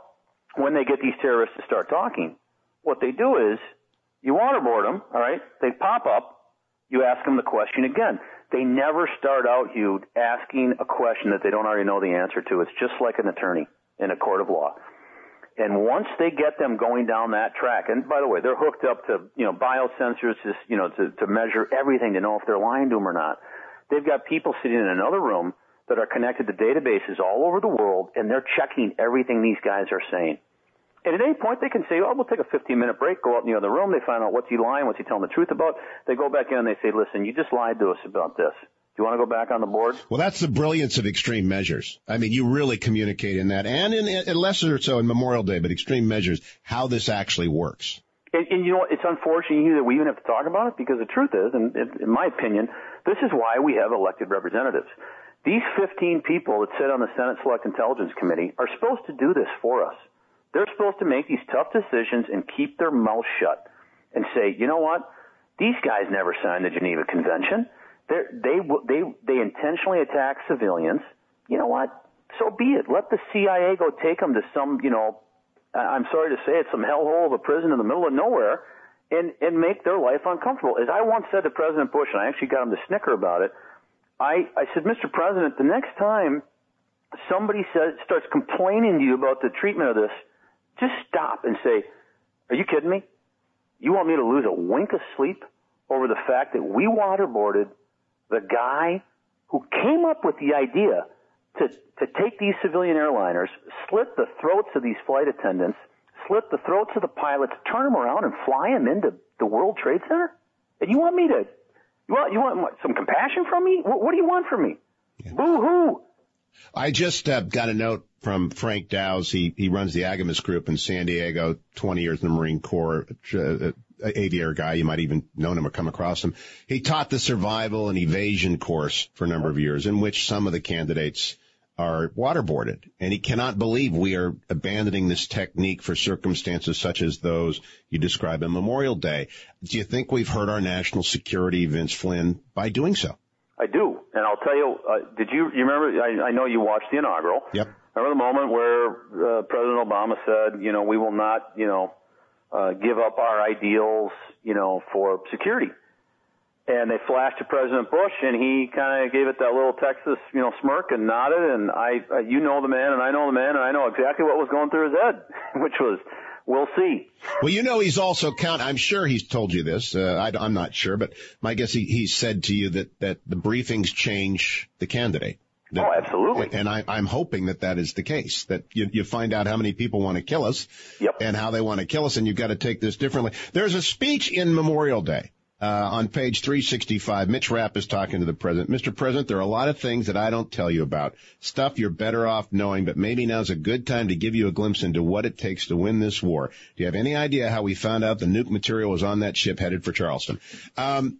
when they get these terrorists to start talking, what they do is you waterboard them, all right? They pop up, you ask them the question again. They never start out, you asking a question that they don't already know the answer to. It's just like an attorney in a court of law. And once they get them going down that track, and by the way, they're hooked up to, you know, biosensors just, you know, to, to measure everything to know if they're lying to them or not. They've got people sitting in another room that are connected to databases all over the world, and they're checking everything these guys are saying. And at any point, they can say, "Oh, we'll take a 15-minute break, go out in the other room." They find out what's he lying, what's he telling the truth about. They go back in and they say, "Listen, you just lied to us about this. Do you want to go back on the board?" Well, that's the brilliance of extreme measures. I mean, you really communicate in that, and in, in lesser so in Memorial Day, but extreme measures, how this actually works. And, and you know, it's unfortunate that we even have to talk about it because the truth is, and in my opinion, this is why we have elected representatives. These 15 people that sit on the Senate Select Intelligence Committee are supposed to do this for us. They're supposed to make these tough decisions and keep their mouth shut and say, you know what? These guys never signed the Geneva Convention. They're, they they they intentionally attack civilians. You know what? So be it. Let the CIA go take them to some, you know, I'm sorry to say it, some hellhole of a prison in the middle of nowhere, and and make their life uncomfortable. As I once said to President Bush, and I actually got him to snicker about it. I I said, Mr. President, the next time somebody says starts complaining to you about the treatment of this, just stop and say, Are you kidding me? You want me to lose a wink of sleep over the fact that we waterboarded the guy who came up with the idea to, to take these civilian airliners, slit the throats of these flight attendants, slit the throats of the pilots, turn them around and fly them into the World Trade Center? And you want me to, you want, you want some compassion from me? What, what do you want from me? Yeah. Boo hoo! I just uh, got a note from Frank Dowse. He he runs the Aggamas Group in San Diego. Twenty years in the Marine Corps, uh, aviator guy. You might even known him or come across him. He taught the survival and evasion course for a number of years, in which some of the candidates are waterboarded. And he cannot believe we are abandoning this technique for circumstances such as those you describe in Memorial Day. Do you think we've hurt our national security, Vince Flynn, by doing so? I do, and I'll tell you. Uh, did you you remember? I, I know you watched the inaugural. Yep. Remember the moment where uh, President Obama said, you know, we will not, you know, uh, give up our ideals, you know, for security. And they flashed to President Bush, and he kind of gave it that little Texas, you know, smirk and nodded. And I, uh, you know the man, and I know the man, and I know exactly what was going through his head, <laughs> which was, we'll see. Well, you know, he's also count. I'm sure he's told you this. Uh, I, am not sure, but my guess he, he said to you that that the briefings change the candidate. That, oh, absolutely. And I, I'm hoping that that is the case. That you, you find out how many people want to kill us, yep. and how they want to kill us, and you've got to take this differently. There's a speech in Memorial Day uh, on page 365, Mitch Rapp is talking to the president. Mr. President, there are a lot of things that I don't tell you about. Stuff you're better off knowing, but maybe now's a good time to give you a glimpse into what it takes to win this war. Do you have any idea how we found out the nuke material was on that ship headed for Charleston? Um,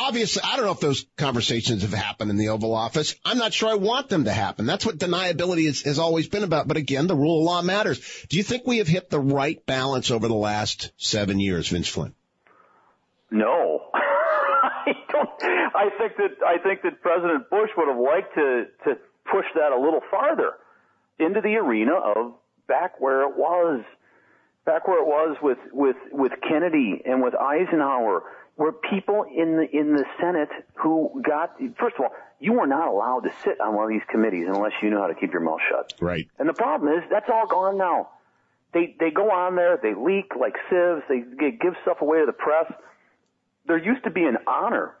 obviously, I don't know if those conversations have happened in the Oval Office. I'm not sure I want them to happen. That's what deniability is, has always been about. But again, the rule of law matters. Do you think we have hit the right balance over the last seven years, Vince Flynn? No. <laughs> I don't. I think that I think that President Bush would have liked to to push that a little farther into the arena of back where it was, back where it was with with with Kennedy and with Eisenhower, where people in the in the Senate who got first of all, you were not allowed to sit on one of these committees unless you knew how to keep your mouth shut. Right. And the problem is that's all gone now. They they go on there, they leak like sieves, they give stuff away to the press there used to be an honor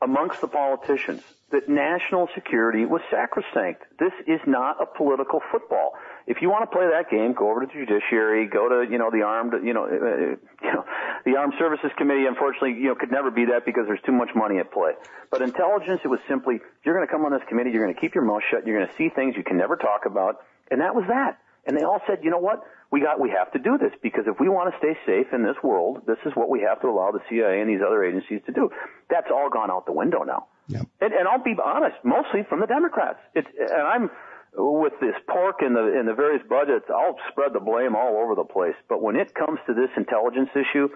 amongst the politicians that national security was sacrosanct. This is not a political football. If you want to play that game, go over to the judiciary, go to you know the armed you know uh, <laughs> you know the armed services committee. Unfortunately, you know could never be that because there's too much money at play. But intelligence, it was simply you're going to come on this committee, you're going to keep your mouth shut, you're going to see things you can never talk about, and that was that. And they all said, you know what? we got we have to do this because if we want to stay safe in this world, this is what we have to allow the CIA and these other agencies to do. That's all gone out the window now. Yep. And, and I'll be honest, mostly from the Democrats. It's, and I'm with this pork and the in the various budgets, I'll spread the blame all over the place. But when it comes to this intelligence issue,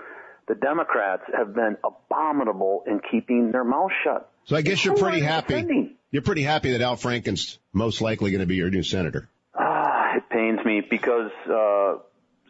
the Democrats have been abominable in keeping their mouth shut. So I guess you're pretty happy. Defending. You're pretty happy that Al Franken's most likely going to be your new senator. Pains me because uh,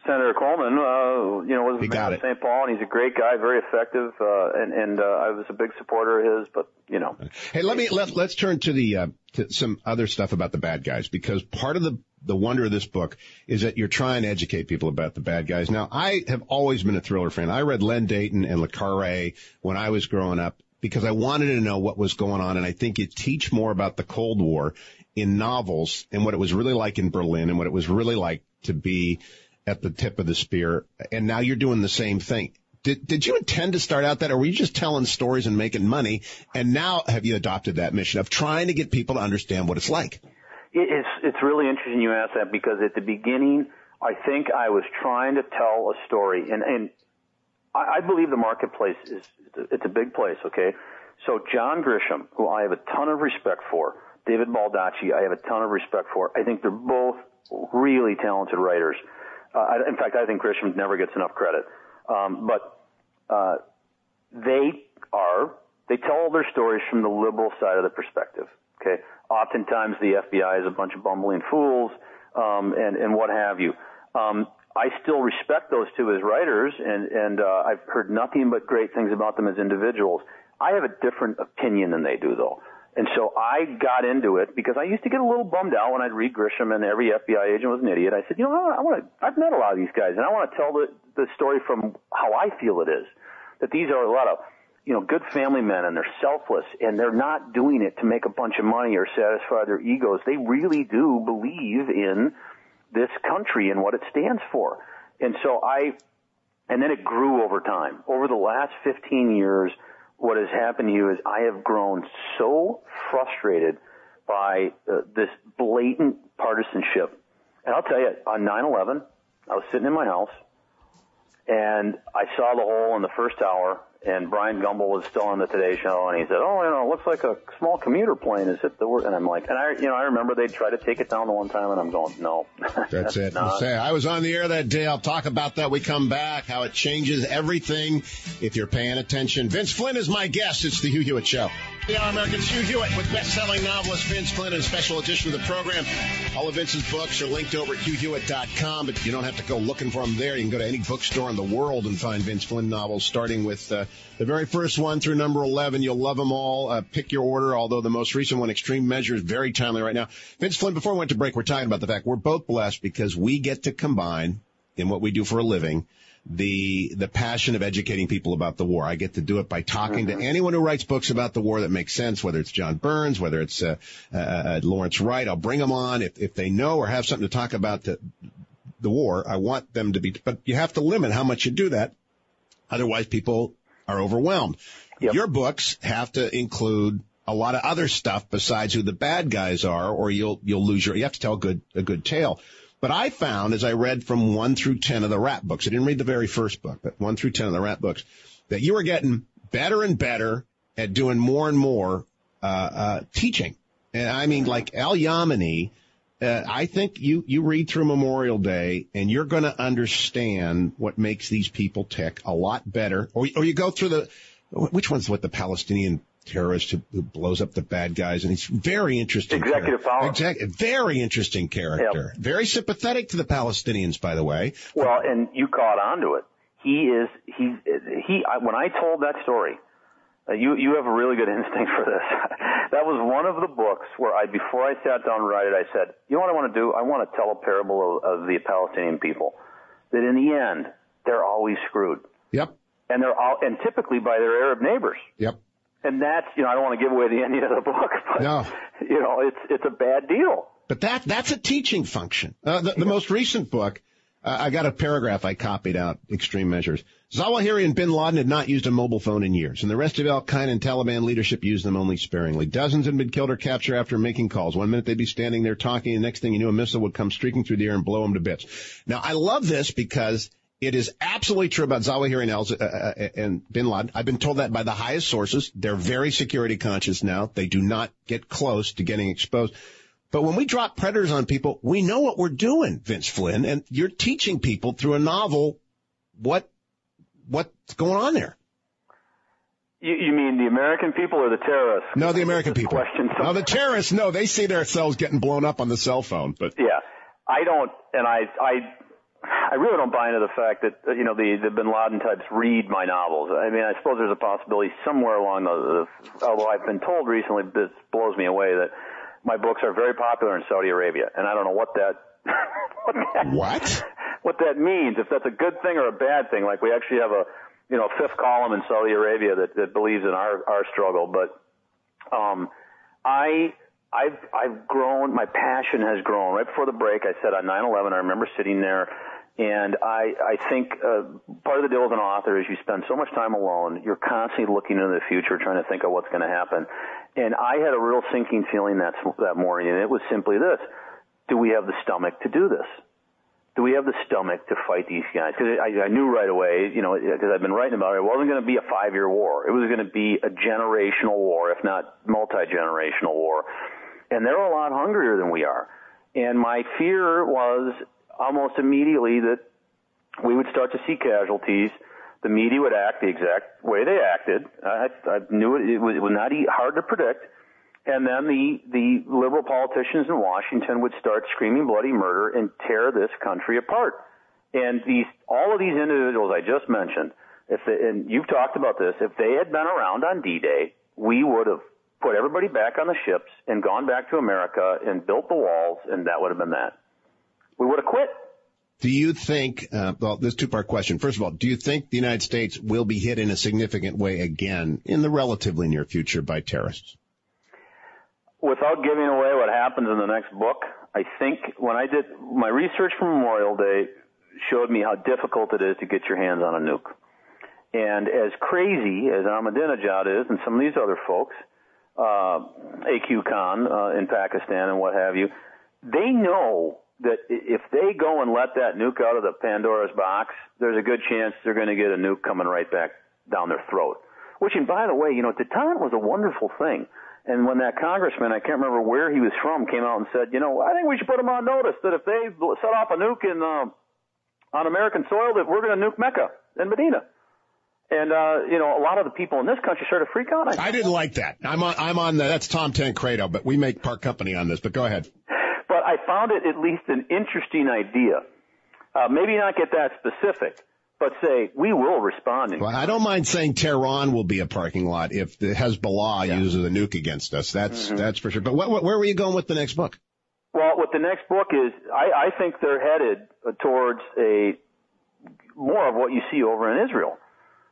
Senator Coleman, uh, you know, was he got St. Paul, and he's a great guy, very effective, uh, and and uh, I was a big supporter of his. But you know, hey, let me let let's turn to the uh, to some other stuff about the bad guys because part of the the wonder of this book is that you're trying to educate people about the bad guys. Now, I have always been a thriller fan. I read Len Deighton and Le Carre when I was growing up because I wanted to know what was going on, and I think it teach more about the Cold War in novels and what it was really like in Berlin and what it was really like to be at the tip of the spear, and now you're doing the same thing. Did, did you intend to start out that, or were you just telling stories and making money? And now have you adopted that mission of trying to get people to understand what it's like? It's it's really interesting you ask that because at the beginning, I think I was trying to tell a story, and and I, I believe the marketplace is it's a big place. Okay, so John Grisham, who I have a ton of respect for, David Baldacci, I have a ton of respect for. I think they're both really talented writers. Uh, in fact, I think Grisham never gets enough credit. Um, but uh, they are they tell all their stories from the liberal side of the perspective. Okay, oftentimes the FBI is a bunch of bumbling fools um, and and what have you. Um, I still respect those two as writers, and and uh, I've heard nothing but great things about them as individuals. I have a different opinion than they do, though. And so I got into it because I used to get a little bummed out when I'd read Grisham and every FBI agent was an idiot. I said, you know, I want to, I've met a lot of these guys and I want to tell the, the story from how I feel it is. That these are a lot of, you know, good family men and they're selfless and they're not doing it to make a bunch of money or satisfy their egos. They really do believe in this country and what it stands for. And so I, and then it grew over time. Over the last 15 years, what has happened to you is I have grown so frustrated by uh, this blatant partisanship. And I'll tell you, on 9/11, I was sitting in my house and I saw the hole in the first tower and Bryant Gumbel was still on the Today Show, and he said, "Oh, you know, it looks like a small commuter plane has hit the work." And I'm like, and I, you know, I remember they tried to take it down the one time, and I'm going, "No, that's, <laughs> that's it." Say, I was on the air that day. I'll talk about that. We come back, how it changes everything if you're paying attention. Vince Flynn is my guest. It's the Hugh Hewitt Show. The Americans Hugh Hewitt with best-selling novelist Vince Flynn and special edition of the program. All of Vince's books are linked over at hughhewitt.com, but you don't have to go looking for them there. You can go to any bookstore in the world and find Vince Flynn novels, starting with uh, the very first one through number 11. You'll love them all. Uh, pick your order, although the most recent one, Extreme Measure, is very timely right now. Vince Flynn, before we went to break, we're talking about the fact we're both blessed because we get to combine in what we do for a living – the the passion of educating people about the war. I get to do it by talking mm-hmm. to anyone who writes books about the war that makes sense, whether it's John Burns, whether it's uh, uh, uh, Lawrence Wright. I'll bring them on if if they know or have something to talk about the the war. I want them to be, but you have to limit how much you do that. Otherwise, people are overwhelmed. Yep. Your books have to include a lot of other stuff besides who the bad guys are, or you'll you'll lose your. You have to tell a good a good tale. But I found as I read from one through 10 of the Rapp books, I didn't read the very first book, but one through 10 of the Rapp books, that you were getting better and better at doing more and more, uh, uh, teaching. And I mean, like Al Yamini, uh, I think you, you read through Memorial Day and you're going to understand what makes these people tick a lot better. Or, or you go through the, which one's what the Palestinian terrorist who, who, blows up the bad guys, and he's very interesting. Executive power. Exactly. Very interesting character. Yep. Very sympathetic to the Palestinians, by the way. Well, and you caught on to it. He is he he. When I told that story, uh, you you have a really good <laughs> instinct for this. <laughs> that was one of the books where I before I sat down to write it, I said, you know what I want to do? I want to tell a parable of, of the Palestinian people. That in the end, they're always screwed. Yep. And they're all, and typically by their Arab neighbors. Yep and that's you know I don't want to give away the ending of the <laughs> book, but no. you know it's it's a bad deal. But that that's a teaching function. Uh, the, the most recent book, I got a paragraph I copied out. Extreme measures. Zawahiri and Bin Laden had not used a mobile phone in years, and the rest of Al Qaeda and Taliban leadership used them only sparingly. Dozens had been killed or captured after making calls. One minute they'd be standing there talking, and the next thing you knew, a missile would come streaking through the air and blow them to bits. Now I love this because it is absolutely true about Zawahiri and, uh, uh, and Bin Laden. I've been told that by the highest sources. They're very security conscious now. They do not get close to getting exposed. But when we drop predators on people, we know what we're doing, Vince Flynn, and you're teaching people through a novel what what's going on there. You, you mean the American people or the terrorists? No, the American people. Question. No, the terrorists. No, they see themselves getting blown up on the cell phone. But yeah, I don't, and I, I, I really don't buy into the fact that you know the the Bin Laden types read my novels. I mean, I suppose there's a possibility somewhere along the, the although I've been told recently this blows me away that my books are very popular in Saudi Arabia, and I don't know what that <laughs> what that, what <laughs> what that means. If that's a good thing or a bad thing. Like we actually have a you know fifth column in Saudi Arabia that, that believes in our our struggle, but um, I. I've I've grown. My passion has grown. Right before the break, I said on 9/11. I remember sitting there, and I I think uh, part of the deal as an author is you spend so much time alone. You're constantly looking into the future, trying to think of what's going to happen. And I had a real sinking feeling that that morning, and it was simply this: Do we have the stomach to do this? Do we have the stomach to fight these guys? Because I, I knew right away, you know, because I've been writing about it. It wasn't going to be a five-year war. It was going to be a generational war, if not multi-generational war. And they're a lot hungrier than we are. And my fear was almost immediately that we would start to see casualties the media would act the exact way they acted. I, I knew it, it was, it was not hard to predict. And then the, the liberal politicians in Washington would start screaming bloody murder and tear this country apart. And these, all of these individuals I just mentioned, if they, and you've talked about this, if they had been around on D-Day, we would have put everybody back on the ships and gone back to America and built the walls, and that would have been that. We would have quit. Do you think, uh, well, this two part question. First of all, do you think the United States will be hit in a significant way again in the relatively near future by terrorists? Without giving away what happens in the next book, I think when I did my research for Memorial Day showed me how difficult it is to get your hands on a nuke. And as crazy as Ahmadinejad is and some of these other folks, uh, AQ Khan uh, in Pakistan and what have you, they know that if they go and let that nuke out of the Pandora's box, there's a good chance they're going to get a nuke coming right back down their throat. Which, and by the way, you know, deterrent was a wonderful thing. And when that congressman, I can't remember where he was from, came out and said, you know, I think we should put them on notice that if they set off a nuke in uh, on American soil, that we're going to nuke Mecca and Medina. And uh, you know, a lot of the people in this country started to freak out. I, I didn't like that. I'm on. I'm on. The, that's Tom Tancredo, but we make part Company on this. But go ahead I found it at least an interesting idea. Uh, maybe not get that specific, but say we will respond. well, I don't mind saying Tehran will be a parking lot if the Hezbollah yeah. uses a nuke against us. That's mm-hmm. that's for sure. But what, what, where were you going with the next book? Well, what the next book is, I, I think they're headed towards a more of what you see over in Israel,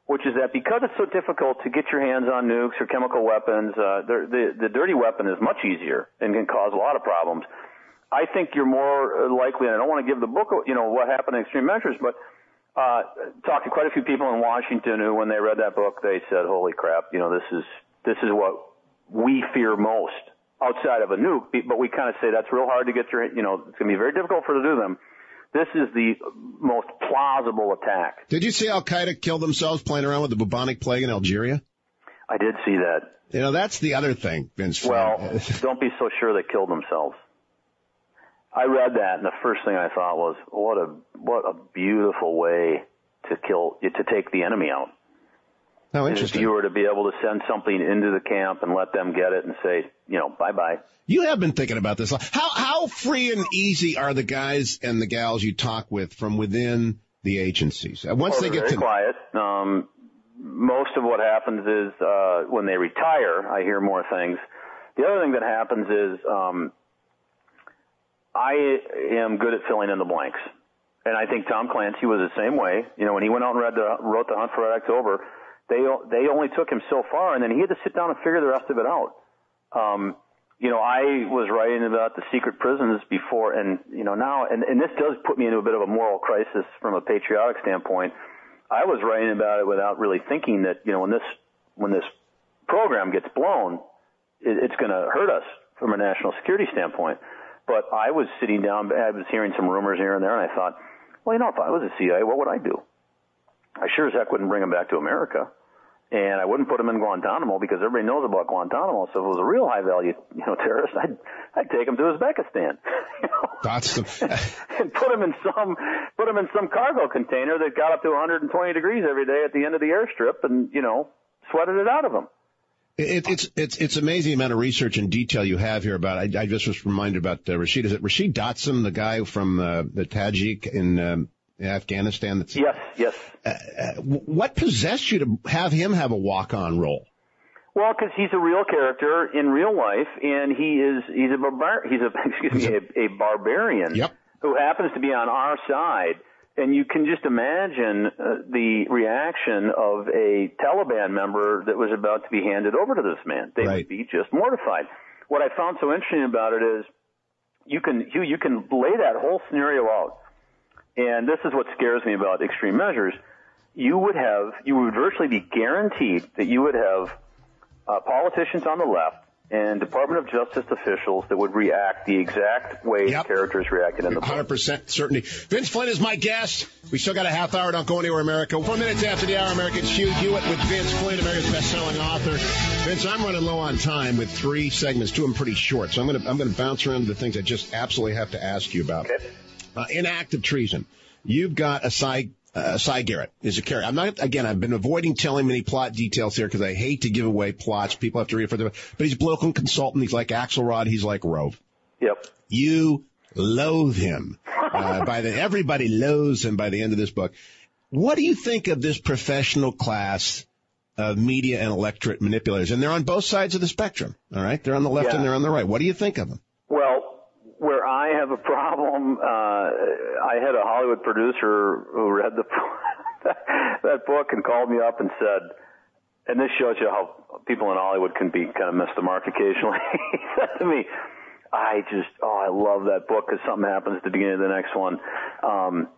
which is that because it's so difficult to get your hands on nukes or chemical weapons, uh, the the dirty weapon is much easier and can cause a lot of problems. I think you're more likely, and I don't want to give the book, you know, what happened in Extreme Measures, but uh, talked to quite a few people in Washington who, when they read that book, they said, "Holy crap! You know, this is this is what we fear most outside of a nuke." But we kind of say that's real hard to get your, you know, it's going to be very difficult for to do them. This is the most plausible attack. Did you see Al Qaeda kill themselves playing around with the bubonic plague in Algeria? I did see that. You know, that's the other thing, Vince. Well, don't be so sure they killed themselves. I read that, and the first thing I thought was, "What a what a beautiful way to kill to take the enemy out." Oh, interesting. If you were to be able to send something into the camp and let them get it and say, you know, bye bye. You have been thinking about this. How how free and easy are the guys and the gals you talk with from within the agencies? Uh, once oh, they get very to quiet. Um, most of what happens is uh, when they retire, I hear more things. The other thing that happens is um, I am good at filling in the blanks. And I think Tom Clancy was the same way. You know, when he went out and read the, wrote The Hunt for Red October, they, they only took him so far and then he had to sit down and figure the rest of it out. Um, you know, I was writing about the secret prisons before and, you know, now, and, and this does put me into a bit of a moral crisis from a patriotic standpoint. I was writing about it without really thinking that, you know, when this, when this program gets blown, it, it's going to hurt us from a national security standpoint. But I was sitting down, I was hearing some rumors here and there, and I thought, well, you know, if I was a CIA, what would I do? I sure as heck wouldn't bring them back to America. and I wouldn't put him in Guantanamo because everybody knows about Guantanamo. So if it was a real high value, you know, terrorist, I'd I'd take him to Uzbekistan. <laughs> you know? That's the <laughs> and put him in some put him in some cargo container that got up to 120 degrees every day at the end of the airstrip, and you know, sweated it out of him. It, it's it's it's amazing amount of research and detail you have here about. I, I just was reminded about uh, Rashid. Is it Rashid Dostum, the guy from uh, the Tajik in um, Afghanistan? That's, yes, yes. Uh, uh, what possessed you to have him have a walk-on role? Well, because he's a real character in real life, and he is he's a barbar he's a <laughs> excuse me a, a barbarian yep. who happens to be on our side and you can just imagine uh, the reaction of a Taliban member that was about to be handed over to this man. They right. would be just mortified. What I found so interesting about it is you can you, you can lay that whole scenario out, and this is what scares me about extreme measures. You would have you would virtually be guaranteed that you would have uh, politicians on the left and Department of Justice officials that would react the exact way Yep. characters reacted in the book. 100% certainty. Vince Flynn is my guest. We still got a half hour. Don't go anywhere, America. Four minutes after the hour, America. It's Hugh Hewitt with Vince Flynn, America's best-selling author. Vince, I'm running low on time with three segments. Two of them pretty short, so I'm going to I'm going to bounce around to the things I just absolutely have to ask you about. Okay. Uh, of treason. You've got a side. Uh, Cy Garrett is a character. I'm not, again, I've been avoiding telling many plot details here because I hate to give away plots. People have to read it for them. But he's a political consultant. He's like Axelrod. He's like Rove. Yep. You loathe him. Uh, by the everybody loathes him by the end of this book. What do you think of this professional class of media and electorate manipulators? And they're on both sides of the spectrum. All right, they're on the left Yeah. and they're on the right. What do you think of them? Well, where I have a problem, uh, I had a Hollywood producer who read the <laughs> that book and called me up and said, and this shows you how people in Hollywood can be kind of miss the mark occasionally. <laughs> he said to me, "I just, oh, I love that book because something happens at the beginning of the next one." Um,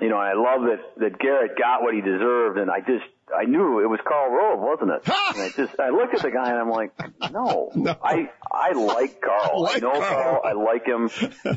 you know, I love that that Garrett got what he deserved, and I just I knew it was Karl Rove, wasn't it? And I just I looked at the guy and I'm like, no, <laughs> No. I I like Karl. I <laughs> like I know Karl. Karl. I like him.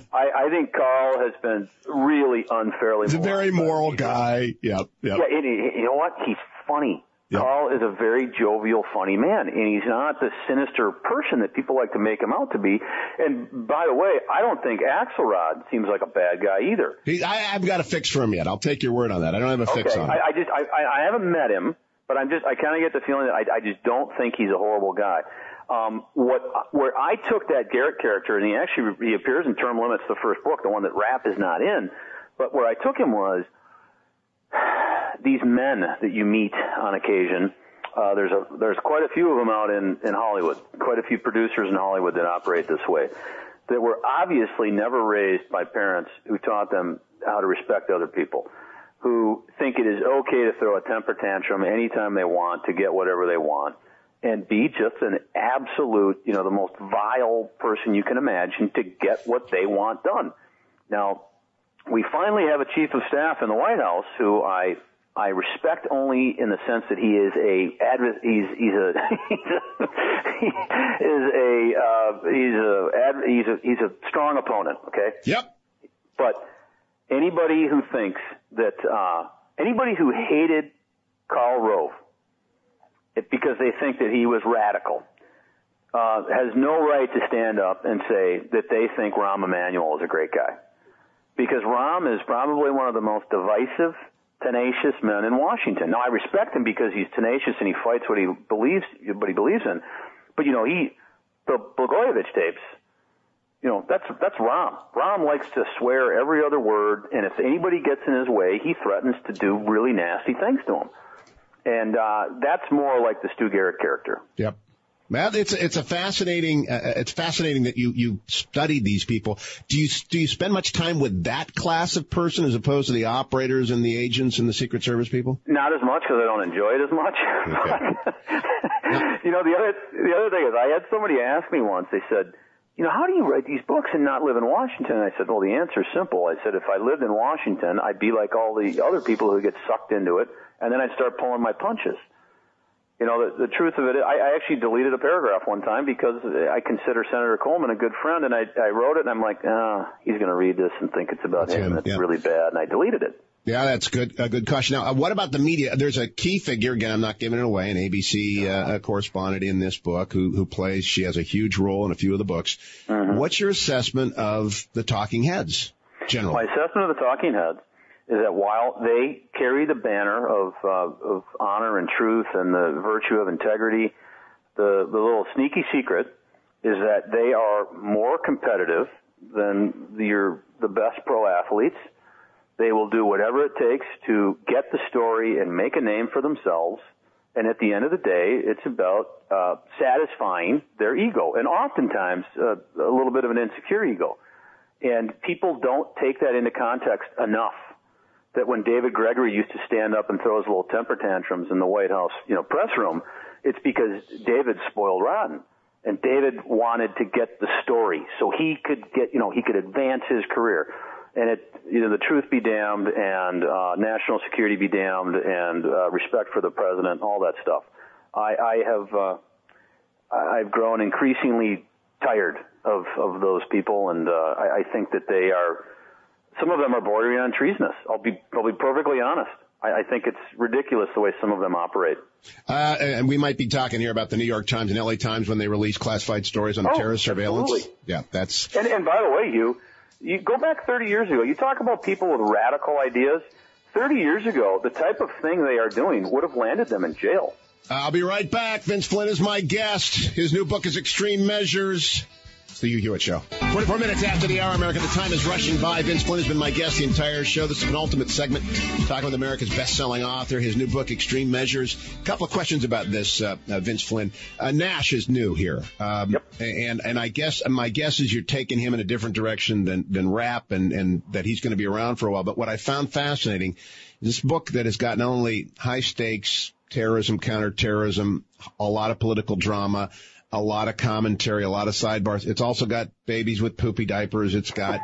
<laughs> I I think Karl has been really unfairly. He's a very moral guy. Yep, yep. Yeah, and he, you know what? He's funny. Yeah. Karl is a very jovial, funny man, and he's not the sinister person that people like to make him out to be. And by the way, I don't think Axelrod seems like a bad guy either. He, I, I've got a fix for him yet. I'll take your word on that. I don't have a fix on it. I, I just I, I I haven't met him, but I'm just I kind of get the feeling that I, I just don't think he's a horrible guy. Um, what where I took that Garrett character, and he actually he appears in Term Limits, the first book, the one that Rapp is not in. But where I took him was these men that you meet on occasion. Uh, there's a there's quite a few of them out in in Hollywood. Quite a few producers in Hollywood that operate this way. That were obviously never raised by parents who taught them how to respect other people. Who think it is okay to throw a temper tantrum anytime they want to get whatever they want, and be just an absolute, you know, the most vile person you can imagine to get what they want done. Now, we finally have a chief of staff in the White House who I I respect only in the sense that he is a adv- he's he's a <laughs> he is a uh, he's a ad- he's a he's a strong opponent. Okay, yep. but anybody who thinks that uh, anybody who hated Karl Rove it, because they think that he was radical uh, has no right to stand up and say that they think Rahm Emanuel is a great guy because Rahm is probably one of the most divisive, tenacious men in Washington. Now I respect him because he's tenacious and he fights what he believes, what he believes in. But you know, he the Blagojevich tapes. You know, that's that's Rahm. Rahm likes to swear every other word, and if anybody gets in his way, he threatens to do really nasty things to him. And uh, that's more like the Stu Garrett character. Yep. Well, it's it's a fascinating. Uh, it's fascinating that you you studied these people. Do you do you spend much time with that class of person as opposed to the operators and the agents and the Secret Service people? Not as much because I don't enjoy it as much. <laughs> you know, the other the other thing is, I had somebody ask me once. They said, "You know, how do you write these books and not live in Washington?" And I said, "Well, the answer is simple. I said, if I lived in Washington, I'd be like all the other people who get sucked into it, and then I'd start pulling my punches." You know, the, the truth of it, I, I actually deleted a paragraph one time because I consider Senator Coleman a good friend, and I, I wrote it, and I'm like, ah, he's going to read this and think it's about That's him. It's yeah. really bad, and I deleted it. Yeah, that's good. A good question. Now, uh, what about the media? There's a key figure. Again, I'm not giving it away. An ABC uh, correspondent in this book who who plays. She has a huge role in a few of the books. Mm-hmm. What's your assessment of the talking heads? General. My assessment of the talking heads is that while they carry the banner of uh, of honor and truth and the virtue of integrity, the the little sneaky secret is that they are more competitive than your the best pro athletes they will do whatever it takes to get the story and make a name for themselves. And at the end of the day, it's about uh, satisfying their ego, and oftentimes uh, a little bit of an insecure ego. And people don't take that into context enough. That when David Gregory used to stand up and throw his little temper tantrums in the White House, you know, press room, it's because David spoiled rotten. And David wanted to get the story so he could get, you know, he could advance his career and it you know the truth be damned and uh, national security be damned and uh, respect for the president all that stuff i i have uh, i've grown increasingly tired of of those people and uh, I, I think that they are some of them are bordering on treasonous i'll be i'll be perfectly honest I, I think it's ridiculous the way some of them operate. Uh, and we might be talking here about the New York Times and LA Times when they release classified stories on oh, terrorist surveillance. Absolutely. Yeah, that's. And, and by the way, you you go back 30 years ago. You talk about people with radical ideas. 30 years ago, the type of thing they are doing would have landed them in jail. I'll be right back. Vince Flynn is my guest. His new book is Extreme Measures. The Hugh Hewitt Show. 24 minutes after the hour, America. The time is rushing by. Vince Flynn has been my guest the entire show. This is an ultimate segment. Talking with America's best-selling author. His new book, Extreme Measures. A couple of questions about this, uh, uh, Vince Flynn. Uh, Nash is new here. Um, yep. And, and I guess, my guess is you're taking him in a different direction than, than Rapp and, and that he's going to be around for a while. But what I found fascinating, this book that has got not only high stakes, terrorism, counterterrorism, a lot of political drama, a lot of commentary, a lot of sidebars. It's also got babies with poopy diapers. It's got,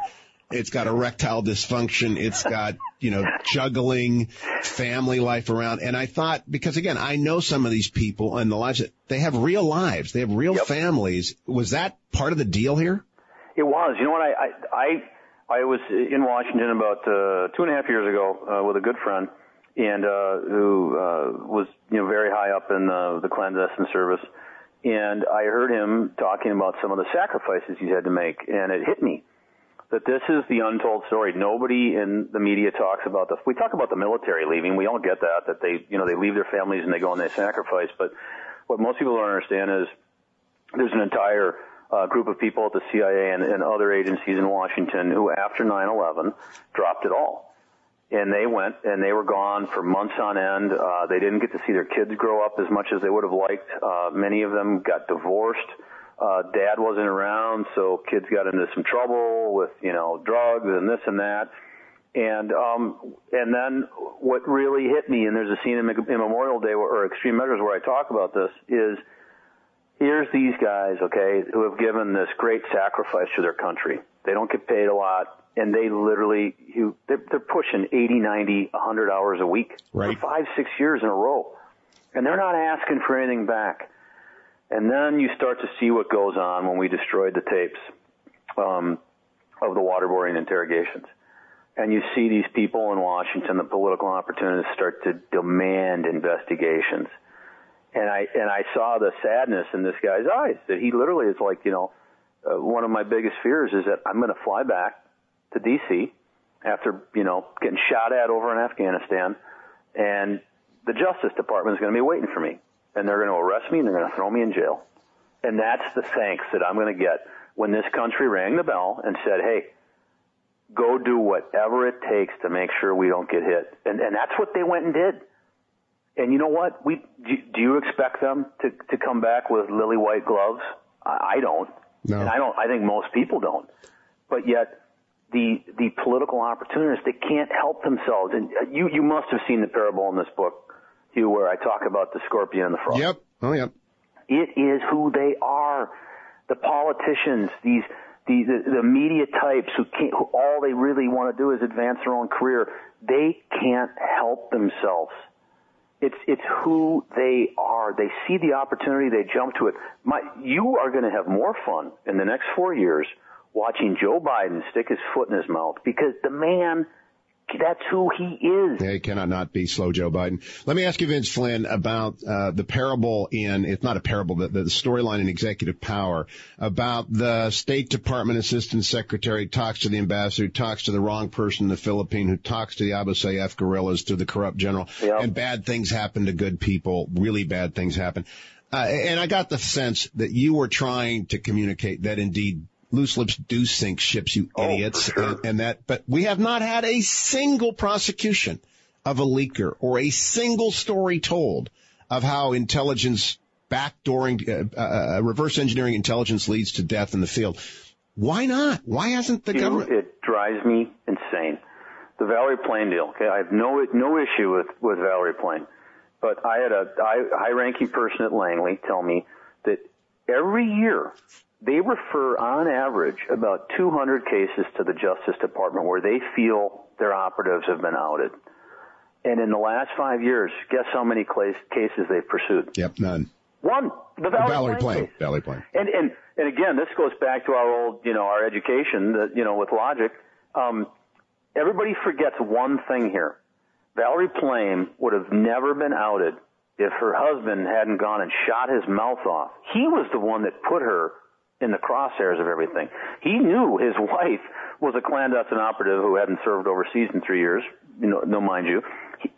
it's got erectile dysfunction. It's got, you know, juggling family life around. And I thought, because again, I know some of these people and the lives that they have real lives. They have real yep. families. Was that part of the deal here? It was. You know what? I, I, I, I was in Washington about, uh, two and a half years ago, uh, with a good friend and, uh, who, uh, was, you know, very high up in, uh, the clandestine service and I heard him talking about some of the sacrifices he's had to make, and it hit me that this is the untold story. Nobody in the media talks about the. We talk about the military leaving. We all get that that they, you know, they leave their families and they go and they sacrifice. But what most people don't understand is there's an entire uh, group of people at the CIA and, and other agencies in Washington who, after 9/11, dropped it all and they went and they were gone for months on end. Uh, they didn't get to see their kids grow up as much as they would have liked. Uh, many of them got divorced. Uh, dad wasn't around, so kids got into some trouble with, you know, drugs and this and that. And, um, and then what really hit me, and there's a scene in, in Memorial Day where, or Extreme Measures where I talk about this, is here's these guys, okay, who have given this great sacrifice to their country. They don't get paid a lot and they literally you they're, they're pushing 80, 90, 100 hours a week right. for five, six years in a row, and they're not asking for anything back. And then you start to see what goes on when we destroyed the tapes um, of the waterboarding interrogations. And you see these people in Washington, the political opportunists, start to demand investigations. And I and I saw the sadness in this guy's eyes that he literally is like, you know, uh, one of my biggest fears is that I'm going to fly back to D.C. after, you know, getting shot at over in Afghanistan, and the Justice Department is going to be waiting for me, and they're going to arrest me and they're going to throw me in jail. And that's the thanks that I'm going to get when this country rang the bell and said, hey, go do whatever it takes to make sure we don't get hit. And, and that's what they went and did. And you know what? We do, do you expect them to to come back with lily white gloves? I, I don't. No. And I don't. I think most people don't. But yet the the political opportunists they can't help themselves. And uh, you you must have seen the parable in this book, Hugh, where I talk about the scorpion and the frog. Yep. Oh, yeah. It is who they are. The politicians, these the, the, the media types who can't, who all they really want to do is advance their own career. They can't help themselves. It's it's who they are. They see the opportunity, they jump to it. My, you are going to have more fun in the next four years watching Joe Biden stick his foot in his mouth because the man that's who he is. Yeah, he cannot not be slow Joe Biden. Let me ask you, Vince Flynn, about uh, the parable in, it's not a parable, the, the storyline in executive power about the State Department Assistant Secretary talks to the ambassador, who talks to the wrong person in the Philippines, who talks to the Abu Sayyaf guerrillas, to the corrupt general, Yep. and bad things happen to good people. Really bad things happen. Uh, and I got the sense that you were trying to communicate that indeed loose lips do sink ships, you Oh, idiots, sure. and, and that. But we have not had a single prosecution of a leaker or a single story told of how intelligence backdooring, uh, uh, reverse engineering intelligence leads to death in the field. Why not? Why hasn't the You know, government? it drives me insane. The Valerie Plame deal. Okay, I have no no issue with with Valerie Plame, but I had a high ranking person at Langley tell me that every year they refer on average about 200 cases to the Justice Department where they feel their operatives have been outed. And in the last five years, guess how many cases they've pursued? Yep, none. One. The Valerie, Valerie Plame Plame. case. Valerie Plame. And and and again, this goes back to our old, you know, our education, that you know, with logic. Um, everybody forgets one thing here. Valerie Plame would have never been outed if her husband hadn't gone and shot his mouth off. He was the one that put her in the crosshairs of everything. He knew his <laughs> wife was a clandestine operative who hadn't served overseas in three years. You know, no, mind you. He,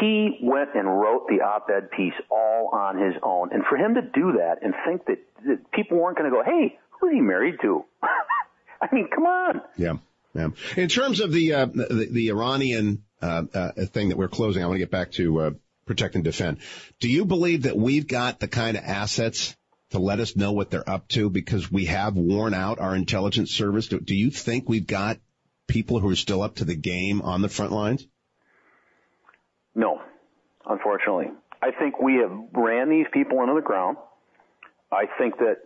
he went and wrote the op-ed piece all on his own. And for him to do that and think that, that people weren't going to go, hey, who's he married to? <laughs> I mean, come on. Yeah. Yeah. In terms of the, uh, the, the Iranian, uh, uh, thing that we're closing, I want to get back to, uh, protect and defend. Do you believe that we've got the kind of assets to let us know what they're up to because we have worn out our intelligence service? Do, do you think we've got people who are still up to the game on the front lines? No, unfortunately. I think we have ran these people into the ground. I think that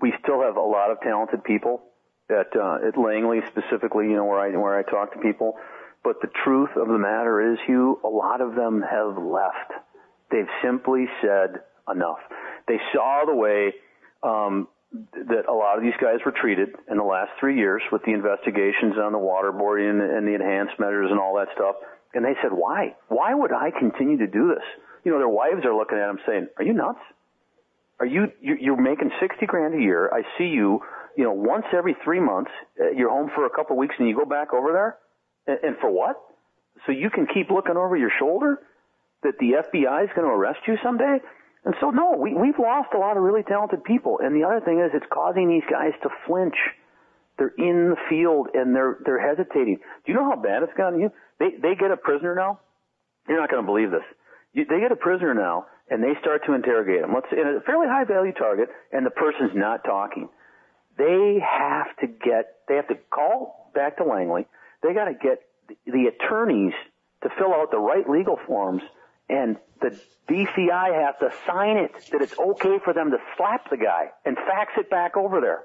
we still have a lot of talented people at uh, at Langley specifically, you know, where I where I talk to people. But the truth of the matter is, Hugh, a lot of them have left. They've simply said enough. They saw the way um, that a lot of these guys were treated in the last three years with the investigations on the waterboarding and, and the enhanced measures and all that stuff. And they said, why? Why would I continue to do this? You know, their wives are looking at them saying, are you nuts? Are you, you you're making 60 grand a year. I see you, you know, once every three months, uh, you're home for a couple of weeks and you go back over there. And, and for what? So you can keep looking over your shoulder that the FBI is going to arrest you someday? And so no, we, we've lost a lot of really talented people. And the other thing is it's causing these guys to flinch. They're in the field and they're, they're hesitating. Do you know how bad it's gotten you? They, they get a prisoner now. You're not going to believe this. You, they get a prisoner now and they start to interrogate him. Let's say in a fairly high value target and the person's not talking. They have to get, they have to call back to Langley. They got to get the, the attorneys to fill out the right legal forms and the DCI has to sign it that it's okay for them to slap the guy and fax it back over there.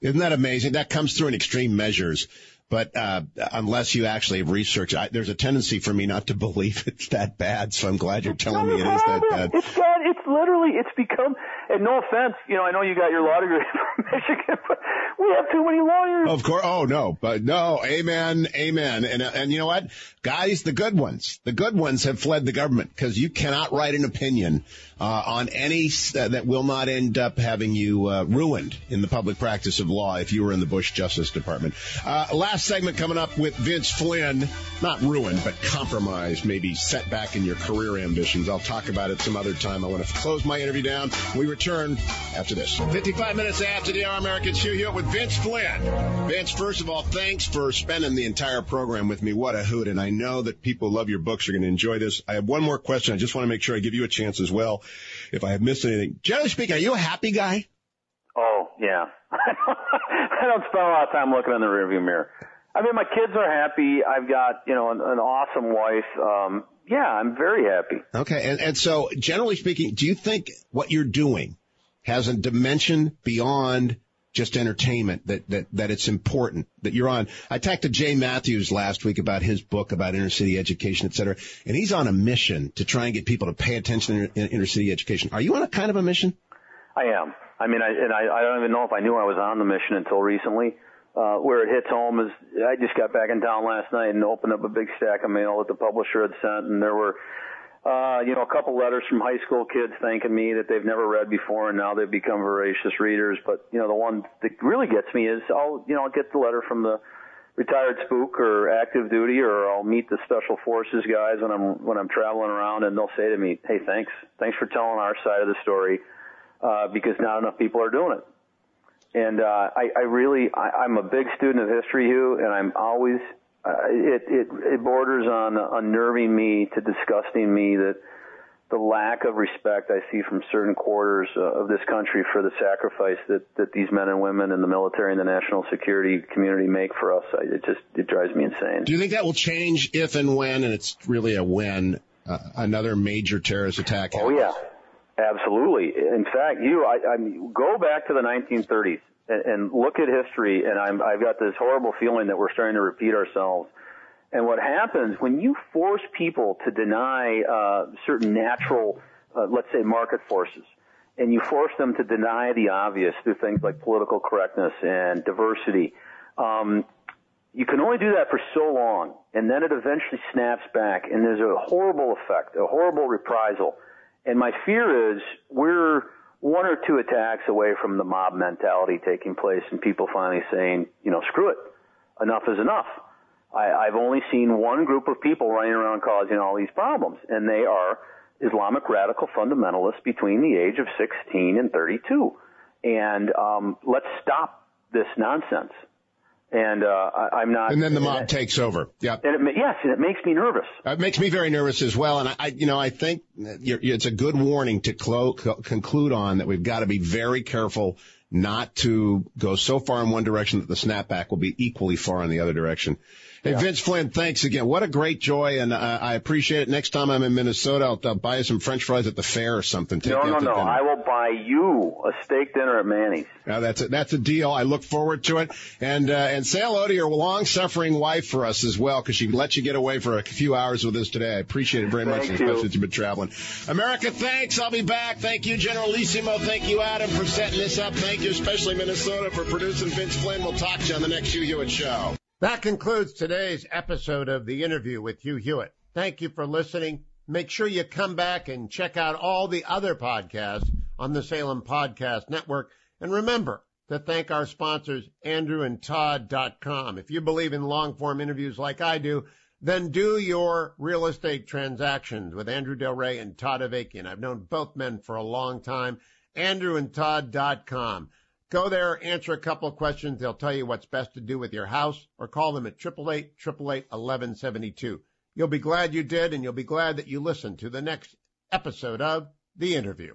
Isn't that amazing? That comes through in extreme measures. But uh, unless you actually have researched, I, there's a tendency for me not to believe <laughs> it's that bad. So I'm glad you're telling me it is that bad. It's bad. It's literally, it's become, and no offense, you know, I know you got your law degree <laughs> from Michigan, but we have too many lawyers. Of course. Oh no, but no. Amen. Amen. And and you know what, guys, the good ones, the good ones have fled the government because you cannot write an opinion uh, on any that will not end up having you uh, ruined in the public practice of law if you were in the Bush Justice Department. Uh, last segment coming up with Vince Flynn, not ruined, but compromised, maybe set back in your career ambitions. I'll talk about it some other time. I want to close my interview down. We return after this. 55 minutes after the Our Americans Hugh Hewitt with Vince Flynn. Vince, first of all, thanks for spending the entire program with me. What a hoot. And I know that people love your books. You're going to enjoy this. I have one more question. I just want to make sure I give you a chance as well. If I have missed anything, generally speaking, are you a happy guy? Oh, yeah. <laughs> I don't spend a lot of time looking in the rearview mirror. I mean, my kids are happy. I've got, you know, an, an awesome wife. Um, yeah, I'm very happy. Okay. And, and so generally speaking, do you think what you're doing has a dimension beyond just entertainment that, that, that it's important that you're on? I talked to Jay Mathews last week about his book about inner city education, et cetera. And he's on a mission to try and get people to pay attention to inner city education. Are you on a kind of a mission? I am. I mean, I, and I, I don't even know if I knew I was on the mission until recently. uh, where it hits home is I just got back in town last night and opened up a big stack of mail that the publisher had sent, and there were, uh, you know, a couple letters from high school kids thanking me that they've never read before, and now they've become voracious readers. But you know, the one that really gets me is I'll, you know, I'll get the letter from the retired spook or active duty, or I'll meet the special forces guys when I'm when I'm traveling around, and they'll say to me, "Hey, thanks, thanks for telling our side of the story, uh, because not enough people are doing it." And uh, I, I really, I, I'm a big student of history, Hugh, and I'm always, uh, it, it, it borders on unnerving me to disgusting me that the lack of respect I see from certain quarters uh, of this country for the sacrifice that, that these men and women in the military and the national security community make for us. I, it just, it drives me insane. Do you think that will change if and when, and it's really a when, uh, another major terrorist attack happens? Oh, yeah. Absolutely. In fact, you, I, I mean, go back to the 1930s and, and look at history, and I'm, I've got this horrible feeling that we're starting to repeat ourselves. And what happens when you force people to deny uh, certain natural, uh, let's say, market forces, and you force them to deny the obvious through things like political correctness and diversity, um, you can only do that for so long, and then it eventually snaps back, and there's a horrible effect, a horrible reprisal and my fear is we're one or two attacks away from the mob mentality taking place and people finally saying, you know, screw it. Enough is enough. I, I've only seen one group of people running around causing all these problems, and they are Islamic radical fundamentalists between the age of 16 and 32. And um, let's stop this nonsense and uh, I, am not. And then the mob takes over. Yeah. And it, yes, and it makes me nervous. It makes me very nervous as well. And I, you know, I think it's a good warning to clo- conclude on that we've got to be very careful not to go so far in one direction that the snapback will be equally far in the other direction. Hey, yeah. Vince Flynn, thanks again. What a great joy, and uh, I appreciate it. Next time I'm in Minnesota, I'll, I'll, buy you some French fries at the fair or something. Take no, no, no. Dinner. I will buy you a steak dinner at Manny's. Yeah, that's a, that's a deal. I look forward to it, and uh, and say hello to your long-suffering wife for us as well, because she let you get away for a few hours with us today. I appreciate it very Thank much, you. especially that you've been traveling. America, thanks. I'll be back. Thank you, Generalissimo. Thank you, Adam, for setting this up. Thank you, especially Minnesota, for producing Vince Flynn. We'll talk to you on the next Hugh Hewitt show. That concludes today's episode of the interview with Hugh Hewitt. Thank you for listening. Make sure you come back and check out all the other podcasts on the Salem Podcast Network. And remember to thank our sponsors, andrewandtodd.com. If you believe in long form interviews like I do, then do your real estate transactions with Andrew Del Rey and Todd Avakian. I've known both men for a long time. andrewandtodd.com. Go there, answer a couple of questions. They'll tell you what's best to do with your house or call them at 888 1172. You'll be glad you did and you'll be glad that you listened to the next episode of The Interview.